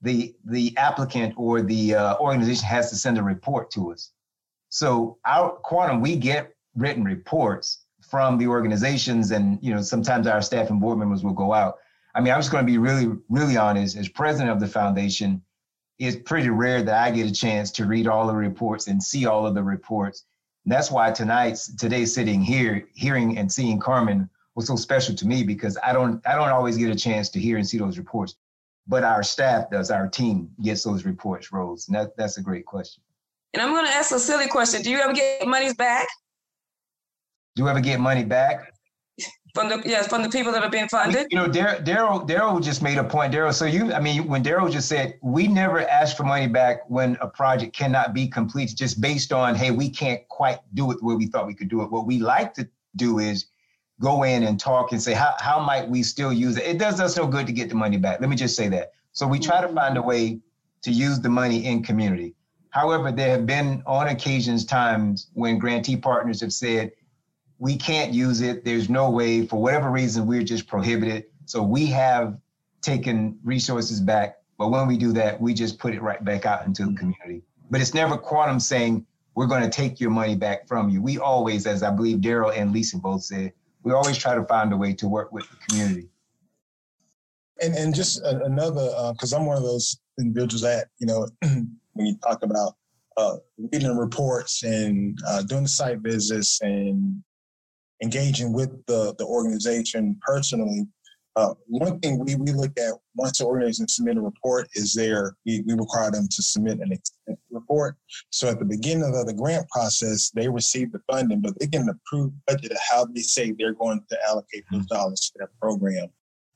the the applicant or the uh, organization has to send a report to us. So our quantum, we get written reports from the organizations, and you know sometimes our staff and board members will go out. I mean, I'm just going to be really really honest. As president of the foundation, it's pretty rare that I get a chance to read all the reports and see all of the reports. And that's why tonight's today sitting here, hearing and seeing Carmen was so special to me because I don't I don't always get a chance to hear and see those reports. But our staff does, our team gets those reports, Rose. And that, that's a great question. And I'm gonna ask a silly question. Do you ever get monies back? Do you ever get money back? From the yes, from the people that are being funded. You know, Daryl Daryl just made a point. Daryl, so you, I mean, when Daryl just said we never ask for money back when a project cannot be completed, just based on hey, we can't quite do it way we thought we could do it. What we like to do is go in and talk and say how how might we still use it. It does us no good to get the money back. Let me just say that. So we try to mm-hmm. find a way to use the money in community. However, there have been on occasions times when grantee partners have said, we can't use it. There's no way, for whatever reason, we're just prohibited. So we have taken resources back. But when we do that, we just put it right back out into the community. But it's never quantum saying, we're going to take your money back from you. We always, as I believe Daryl and Lisa both said, we always try to find a way to work with the community. And and just another, because uh, I'm one of those individuals that you know, when you talk about uh, reading reports and uh, doing the site visits and engaging with the, the organization personally, uh, one thing we, we look at once the organization submit a report is there, we, we require them to submit an report. So at the beginning of the grant process, they receive the funding, but they get an approved budget of how they say they're going to allocate those mm-hmm. dollars to that program.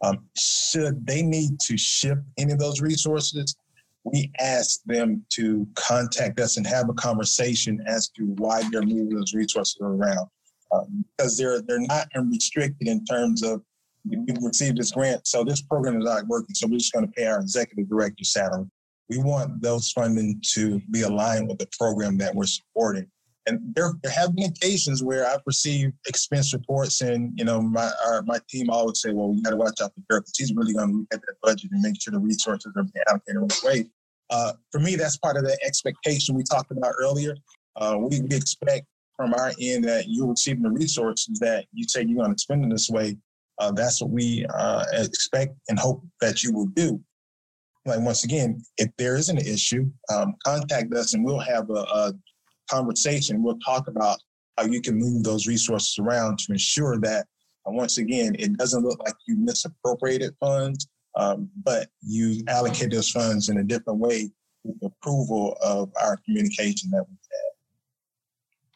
Um, should they need to ship any of those resources, we ask them to contact us and have a conversation as to why they're moving those resources around um, because they're they're not unrestricted in terms of we received this grant, so this program is not working, so we're just going to pay our executive director salary. We want those funding to be aligned with the program that we're supporting. And there, there have been occasions where I've received expense reports, and you know, my our, my team always say, "Well, we got to watch out for Derek because he's really going to look at that budget and make sure the resources are being allocated the right way." Uh, for me, that's part of the expectation we talked about earlier. Uh, we expect from our end that you're receiving the resources that you say you're going to spend in this way. Uh, that's what we uh, expect and hope that you will do. like once again, if there is an issue, um, contact us and we'll have a, a conversation. We'll talk about how you can move those resources around to ensure that uh, once again, it doesn't look like you misappropriated funds, um, but you allocate those funds in a different way with approval of our communication that we've had.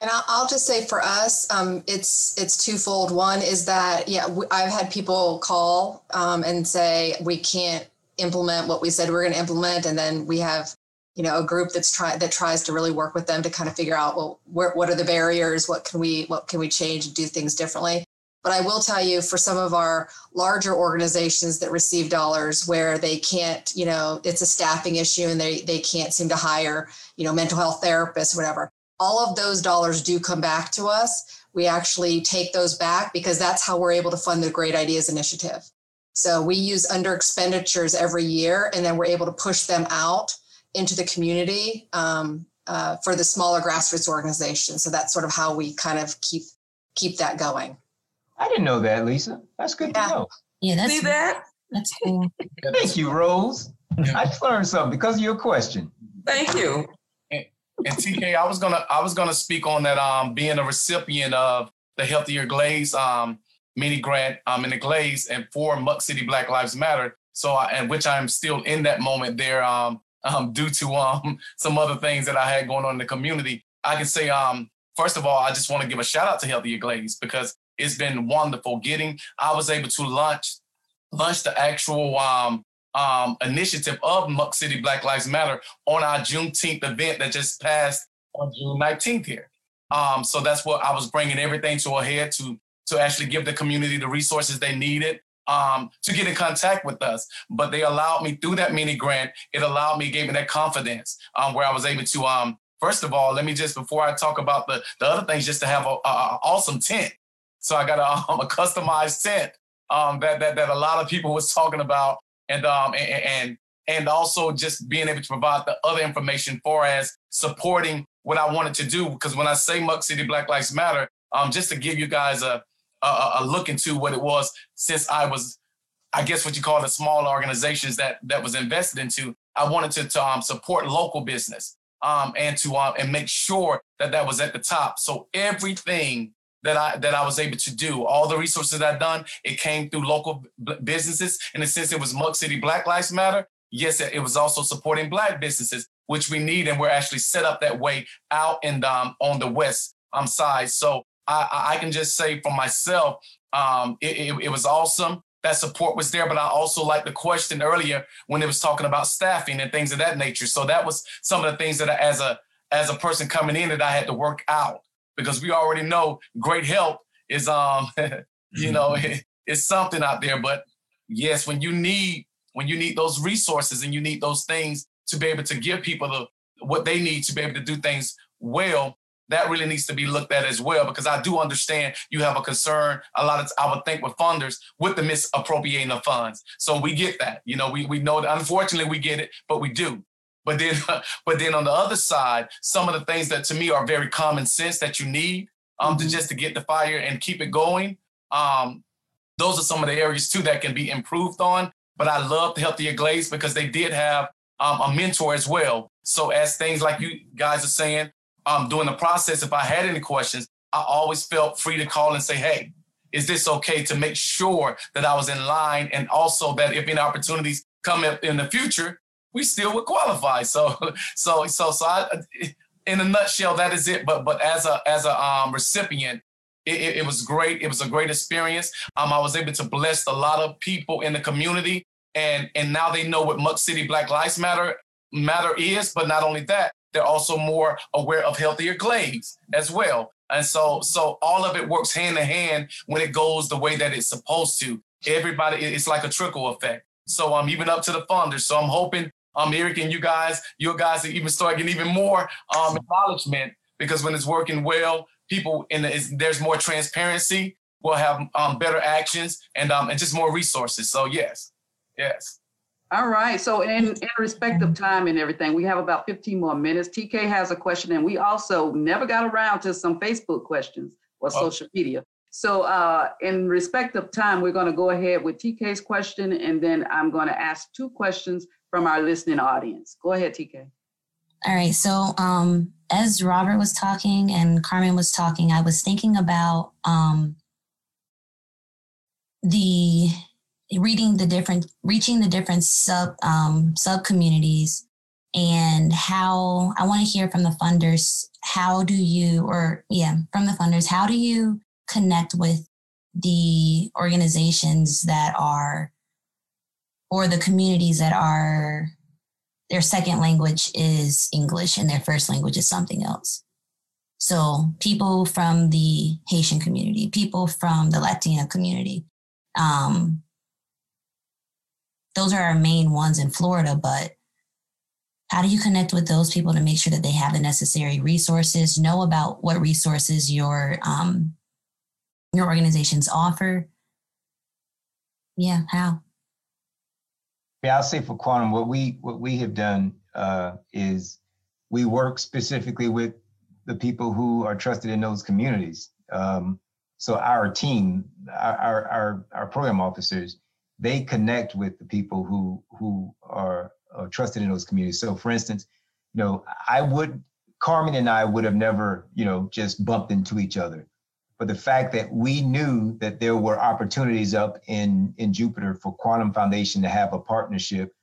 And I'll, just say for us, um, it's it's twofold. One is that yeah, I've had people call um, and say we can't implement what we said we are going to implement, and then we have you know a group that's try that tries to really work with them to kind of figure out well where, what are the barriers, what can we what can we change and do things differently. But I will tell you, for some of our larger organizations that receive dollars where they can't, you know, it's a staffing issue and they they can't seem to hire, you know, mental health therapists, whatever all of those dollars do come back to us. We actually take those back because that's how we're able to fund the Great Ideas Initiative. So we use under expenditures every year, and then we're able to push them out into the community um, uh, for the smaller grassroots organizations. So that's sort of how we kind of keep keep that going. I didn't know that, Lisa. That's good yeah. to know. Yeah, that's See that? That's cool. Thank you, Rose. I just learned something because of your question. Thank you. And TK, I was gonna I was gonna speak on that um being a recipient of the Healthier Glades um mini grant um in the Glades and for Muck City Black Lives Matter. So I, and which I'm still in that moment there um um due to um some other things that I had going on in the community. I can say um first of all I just want to give a shout out to Healthier Glades because it's been wonderful getting I was able to launch launch the actual um um, initiative of Muck City Black Lives Matter on our Juneteenth event that just passed on June 19th here. Um, so that's what I was bringing everything to a head to to actually give the community the resources they needed um, to get in contact with us. But they allowed me through that mini grant. It allowed me, gave me that confidence um, where I was able to. Um, first of all, let me just before I talk about the the other things, just to have a, a awesome tent. So I got a, um, a customized tent um, that that that a lot of people was talking about and um and, and and also just being able to provide the other information for as supporting what I wanted to do. Because when I say Muck City Black Lives Matter, um, just to give you guys a, a, a look into what it was since I was, I guess what you call the small organizations that that was invested into. I wanted to, to um, support local business um, and to um, and make sure that that was at the top. So everything that I that I was able to do. All the resources I've done, it came through local b- businesses. In the sense, it was Muck City Black Lives Matter. Yes, it was also supporting Black businesses, which we need, and we're actually set up that way out in um, on the west um, side. So I, I can just say for myself, um, it, it, it was awesome. That support was there, but I also like the question earlier when it was talking about staffing and things of that nature. So that was some of the things that I, as a as a person coming in that I had to work out because we already know great help is um you know it, it's something out there but yes when you need when you need those resources and you need those things to be able to give people the what they need to be able to do things well that really needs to be looked at as well because I do understand you have a concern a lot of I would think with funders with the misappropriating of funds. So we get that. You know, we we know that unfortunately we get it, but we do. But then, but then on the other side, some of the things that to me are very common sense that you need um, mm-hmm. to just to get the fire and keep it going. Um, those are some of the areas too that can be improved on. But I love the Healthier Glades because they did have um, a mentor as well. So as things like you guys are saying, um, during the process, if I had any questions, I always felt free to call and say, hey, is this okay to make sure that I was in line and also that if any opportunities come up in the future, we still would qualify. So, so, so, so I, in a nutshell, that is it. But, but as a, as a um, recipient, it, it, was great. It was a great experience. Um, I was able to bless a lot of people in the community, and and now they know what Muck City Black Lives Matter matter is. But not only that, they're also more aware of healthier glades as well. And so, so all of it works hand in hand when it goes the way that it's supposed to. Everybody, it's like a trickle effect. So I'm um, even up to the funders. So I'm hoping um, Eric and you guys, you guys are even start getting even more um, acknowledgement because when it's working well, people in the, there's more transparency. We'll have um, better actions and um, and just more resources. So yes, yes. All right. So in, in respect of time and everything, we have about 15 more minutes. TK has a question, and we also never got around to some Facebook questions or oh. social media. So uh, in respect of time, we're going to go ahead with TK's question, and then I'm going to ask two questions from our listening audience. Go ahead, TK. All right. So, um, as Robert was talking and Carmen was talking, I was thinking about um, the reading the different, reaching the different sub um, sub communities, and how I want to hear from the funders. How do you, or yeah, from the funders, how do you connect with the organizations that are, or the communities that are their second language is English and their first language is something else. So people from the Haitian community, people from the Latina community, um, those are our main ones in Florida. But how do you connect with those people to make sure that they have the necessary resources? Know about what resources your um, your organizations offer. Yeah, how? Yeah, I'll say for quantum, what we what we have done uh, is we work specifically with the people who are trusted in those communities. Um, so our team, our, our our program officers, they connect with the people who who are, are trusted in those communities. So, for instance, you know, I would Carmen and I would have never, you know, just bumped into each other but the fact that we knew that there were opportunities up in, in Jupiter for Quantum Foundation to have a partnership,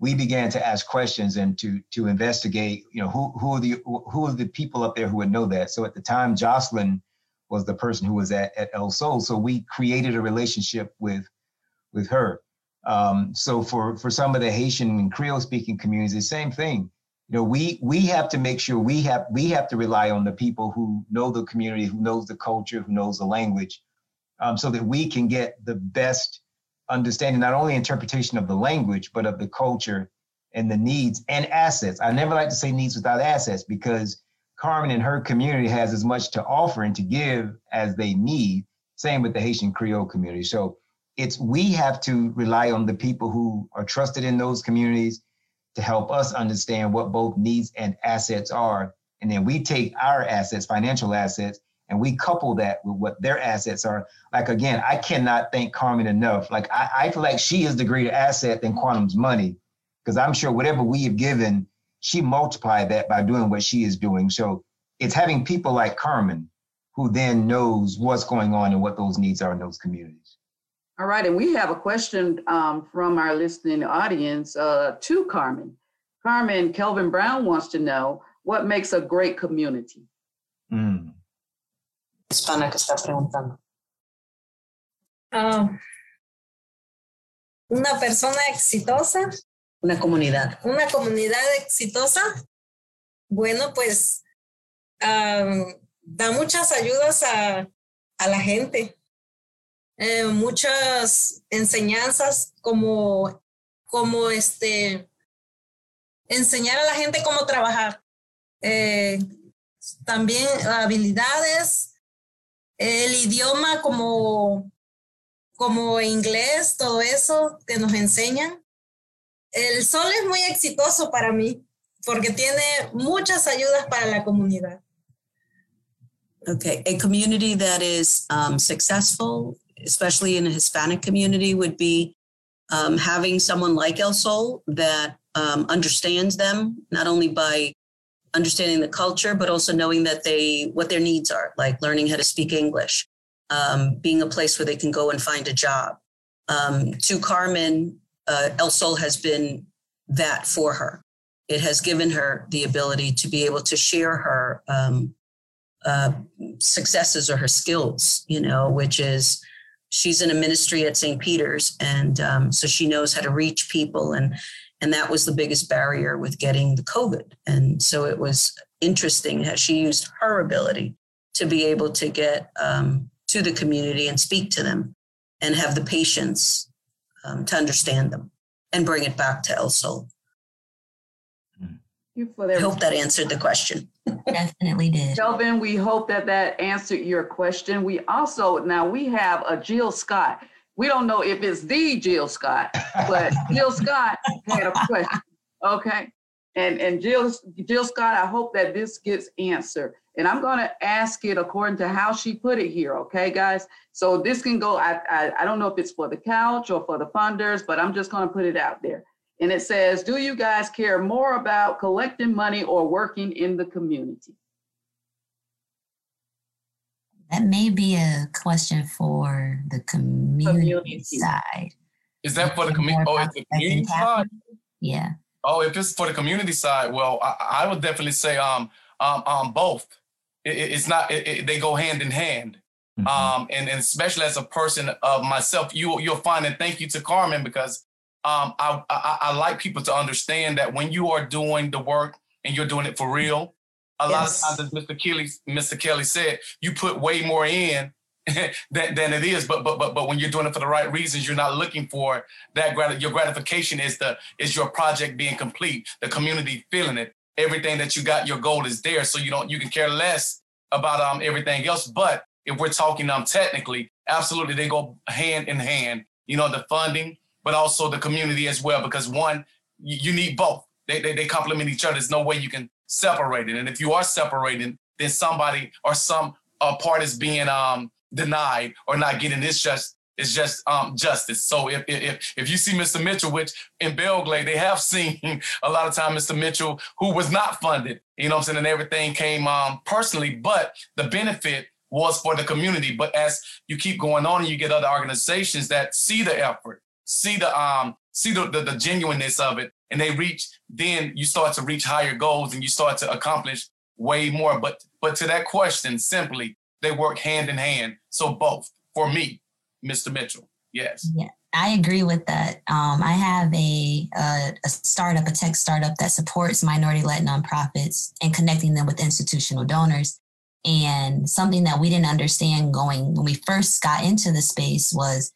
we began to ask questions and to to investigate, you know, who who are the who are the people up there who would know that. So at the time, Jocelyn was the person who was at, at El Sol. So we created a relationship with with her. Um, so for for some of the Haitian and Creole speaking communities, the same thing you know we we have to make sure we have we have to rely on the people who know the community who knows the culture who knows the language um, so that we can get the best understanding not only interpretation of the language but of the culture and the needs and assets. I never like to say needs without assets because carmen and her community has as much to offer and to give as they need. Same with the haitian creole community. So it's we have to rely on the people who are trusted in those communities to help us understand what both needs and assets are. And then we take our assets, financial assets, and we couple that with what their assets are. Like again, I cannot thank Carmen enough. Like I, I feel like she is the greater asset than Quantum's money, because I'm sure whatever we have given, she multiplied that by doing what she is doing. So it's having people like Carmen who then knows what's going on and what those needs are in those communities. All right, and we have a question um, from our listening audience uh, to Carmen. Carmen, Kelvin Brown wants to know what makes a great community. Mm. Hispana que está preguntando. Uh, una persona exitosa. Una comunidad. Una comunidad exitosa. Bueno, pues uh, da muchas ayudas a, a la gente eh, muchas enseñanzas como, como este, enseñar a la gente cómo trabajar. Eh, también habilidades, el idioma como, como inglés, todo eso que nos enseñan. El sol es muy exitoso para mí porque tiene muchas ayudas para la comunidad. Okay, a community that is um, successful especially in a Hispanic community, would be um, having someone like El Sol that um, understands them, not only by understanding the culture, but also knowing that they what their needs are, like learning how to speak English, um, being a place where they can go and find a job. Um, to Carmen, uh, El Sol has been that for her. It has given her the ability to be able to share her um, uh, successes or her skills, you know, which is she's in a ministry at St. Peter's, and um, so she knows how to reach people, and and that was the biggest barrier with getting the COVID. And so it was interesting how she used her ability to be able to get um, to the community and speak to them, and have the patience um, to understand them and bring it back to El Sol. I hope that answered the question. Definitely did. Kelvin, we hope that that answered your question. We also, now we have a Jill Scott. We don't know if it's the Jill Scott, but Jill Scott had a question. Okay. And, and Jill, Jill Scott, I hope that this gets answered. And I'm going to ask it according to how she put it here. Okay, guys. So this can go, I, I, I don't know if it's for the couch or for the funders, but I'm just going to put it out there. And it says, Do you guys care more about collecting money or working in the community? That may be a question for the community, community. side. Is that for the community? Oh, it's the community side? Yeah. Oh, if it's for the community side, well, I, I would definitely say um um, um both. It, it's not it, it, they go hand in hand. Mm-hmm. Um, and, and especially as a person of myself, you you'll find and thank you to Carmen because um I, I I like people to understand that when you are doing the work and you're doing it for real, a yes. lot of times, as Mr. Kelly Mr. Kelly said, you put way more in than, than it is. But but but but when you're doing it for the right reasons, you're not looking for that. Grat- your gratification is the is your project being complete, the community feeling it, everything that you got, your goal is there. So you don't you can care less about um everything else. But if we're talking um technically, absolutely they go hand in hand. You know the funding, but also the community as well. Because one, you, need both. They, they they complement each other. There's no way you can separate it. And if you are separating, then somebody or some uh, part is being um denied or not getting this just it's just um, justice. So if, if if you see Mr. Mitchell, which in Belle Glade they have seen a lot of time Mr. Mitchell who was not funded, you know what I'm saying, and everything came um, personally, but the benefit was for the community. But as you keep going on and you get other organizations that see the effort, see the um see the, the, the genuineness of it, and they reach, then you start to reach higher goals and you start to accomplish way more. But but to that question, simply they work hand in hand. So both for me, Mr. Mitchell. Yes. Yeah. I agree with that. Um, I have a, a, a startup, a tech startup that supports minority-led nonprofits and connecting them with institutional donors. And something that we didn't understand going when we first got into the space was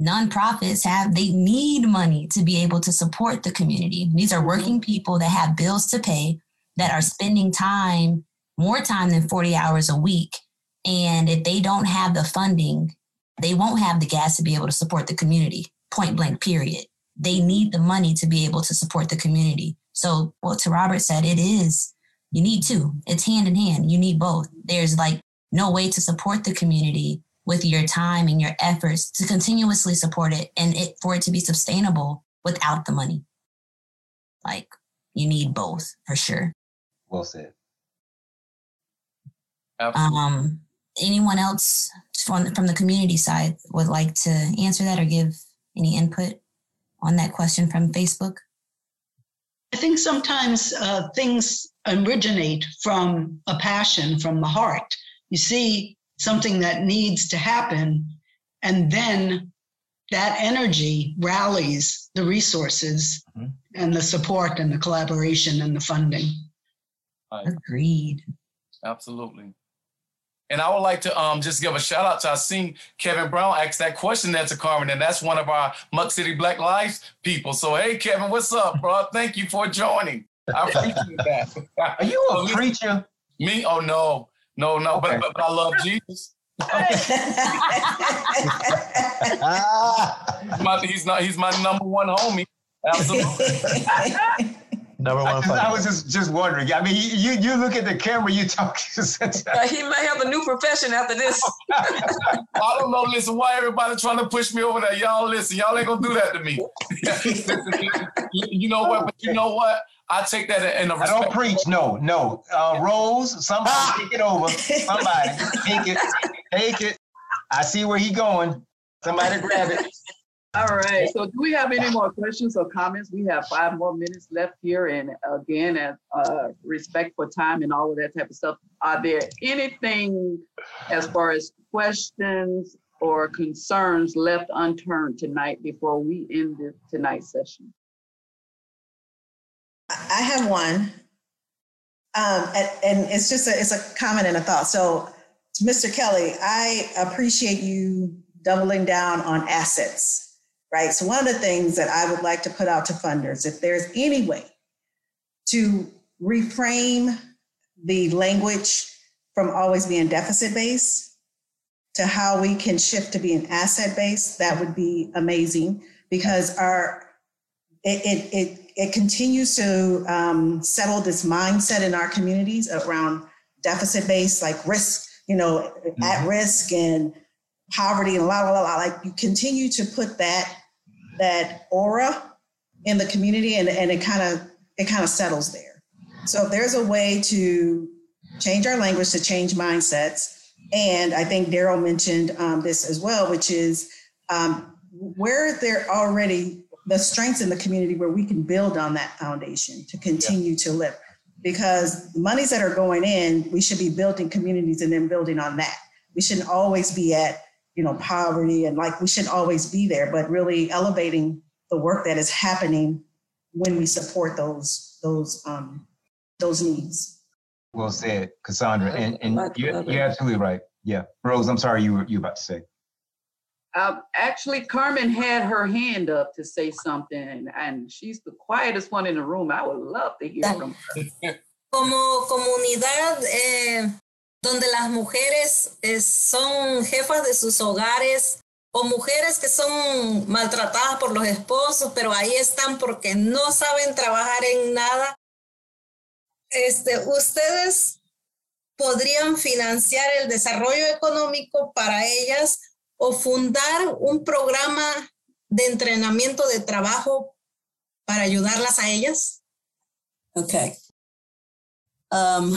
nonprofits have they need money to be able to support the community. These are mm-hmm. working people that have bills to pay that are spending time more time than 40 hours a week and if they don't have the funding, they won't have the gas to be able to support the community, point blank, period. They need the money to be able to support the community. So, what to Robert said, it is, you need two. It's hand in hand. You need both. There's like no way to support the community with your time and your efforts to continuously support it and it for it to be sustainable without the money. Like, you need both for sure. Well said. Absolutely. Um, anyone else from, from the community side would like to answer that or give any input on that question from Facebook? I think sometimes uh, things originate from a passion, from the heart. You see something that needs to happen, and then that energy rallies the resources mm-hmm. and the support and the collaboration and the funding. Agreed. Absolutely. And I would like to um, just give a shout out to I seen Kevin Brown ask that question there to Carmen, and that's one of our Muck City Black Lives people. So hey, Kevin, what's up, bro? Thank you for joining. I appreciate that. Are you a preacher? Me? Oh no, no, no. Okay. But, but, but I love Jesus. he's, my, he's not. He's my number one homie. Absolutely. Number one. I, I was just just wondering. I mean, you you look at the camera, you talk. uh, he may have a new profession after this. I don't know. Listen, why everybody trying to push me over there? Y'all listen. Y'all ain't gonna do that to me. you know what? But you know what? I take that in a. I don't preach. No, no. Uh, Rose, somebody take it over. Somebody take it. Take it. I see where he going. Somebody grab it. All right. So, do we have any more questions or comments? We have five more minutes left here, and again, as uh, respect for time and all of that type of stuff. Are there anything as far as questions or concerns left unturned tonight before we end this tonight's session? I have one, um, and, and it's just a, it's a comment and a thought. So, Mr. Kelly, I appreciate you doubling down on assets right? So, one of the things that I would like to put out to funders, if there's any way to reframe the language from always being deficit based to how we can shift to being asset based, that would be amazing because our it it it, it continues to um, settle this mindset in our communities around deficit based, like risk, you know, mm-hmm. at risk and poverty and la la la. Like you continue to put that that aura in the community and, and it kind of it kind of settles there. So if there's a way to change our language to change mindsets, and I think Daryl mentioned um, this as well, which is um, where there already the strengths in the community where we can build on that foundation to continue yeah. to live. Because the monies that are going in, we should be building communities and then building on that. We shouldn't always be at, you know, poverty and like we shouldn't always be there, but really elevating the work that is happening when we support those those um, those needs. Well said, Cassandra, and and you're, you're absolutely right. Yeah, Rose, I'm sorry you were you were about to say. Uh, actually, Carmen had her hand up to say something, and she's the quietest one in the room. I would love to hear from her. Como comunidad eh, donde las mujeres eh, son jefas de sus hogares o mujeres que son maltratadas por los esposos, pero ahí están porque no saben trabajar en nada. Este, ustedes podrían financiar el desarrollo económico para ellas o fundar un programa de entrenamiento de trabajo para ayudarlas a ellas? Okay. Um,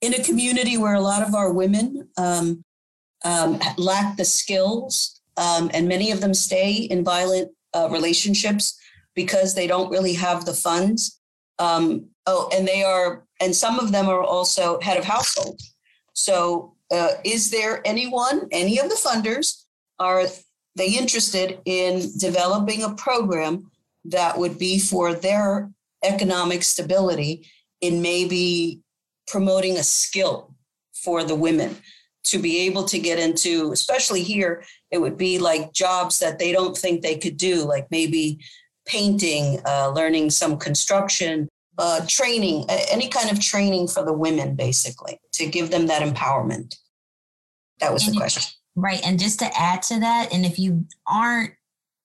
in a community where a lot of our women um, um, lack the skills, um, and many of them stay in violent uh, relationships because they don't really have the funds. Um, oh, and they are, and some of them are also head of household. So, uh, is there anyone, any of the funders, are they interested in developing a program that would be for their economic stability in maybe promoting a skill for the women to be able to get into, especially here, it would be like jobs that they don't think they could do, like maybe painting, uh, learning some construction, uh, training, any kind of training for the women, basically, to give them that empowerment. That was and the question. Right. And just to add to that, and if you aren't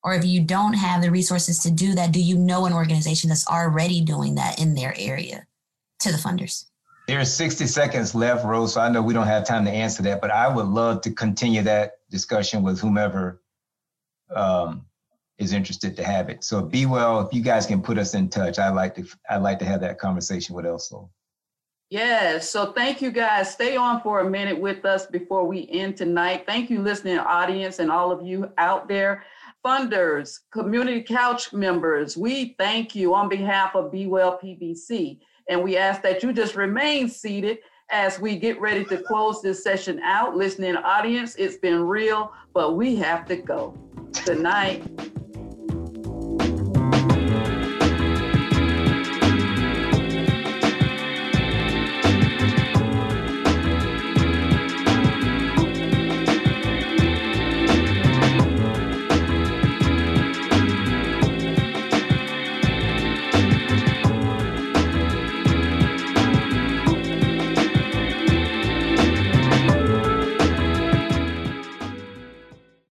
or if you don't have the resources to do that, do you know an organization that's already doing that in their area to the funders? There's 60 seconds left, Rose. So I know we don't have time to answer that, but I would love to continue that discussion with whomever um, is interested to have it. So be well. If you guys can put us in touch, I'd like to. I'd like to have that conversation with El Sol. Yes. So thank you guys. Stay on for a minute with us before we end tonight. Thank you, listening audience, and all of you out there. Funders, community couch members, we thank you on behalf of Be Well PBC. And we ask that you just remain seated as we get ready to close this session out. Listening audience, it's been real, but we have to go. Good night.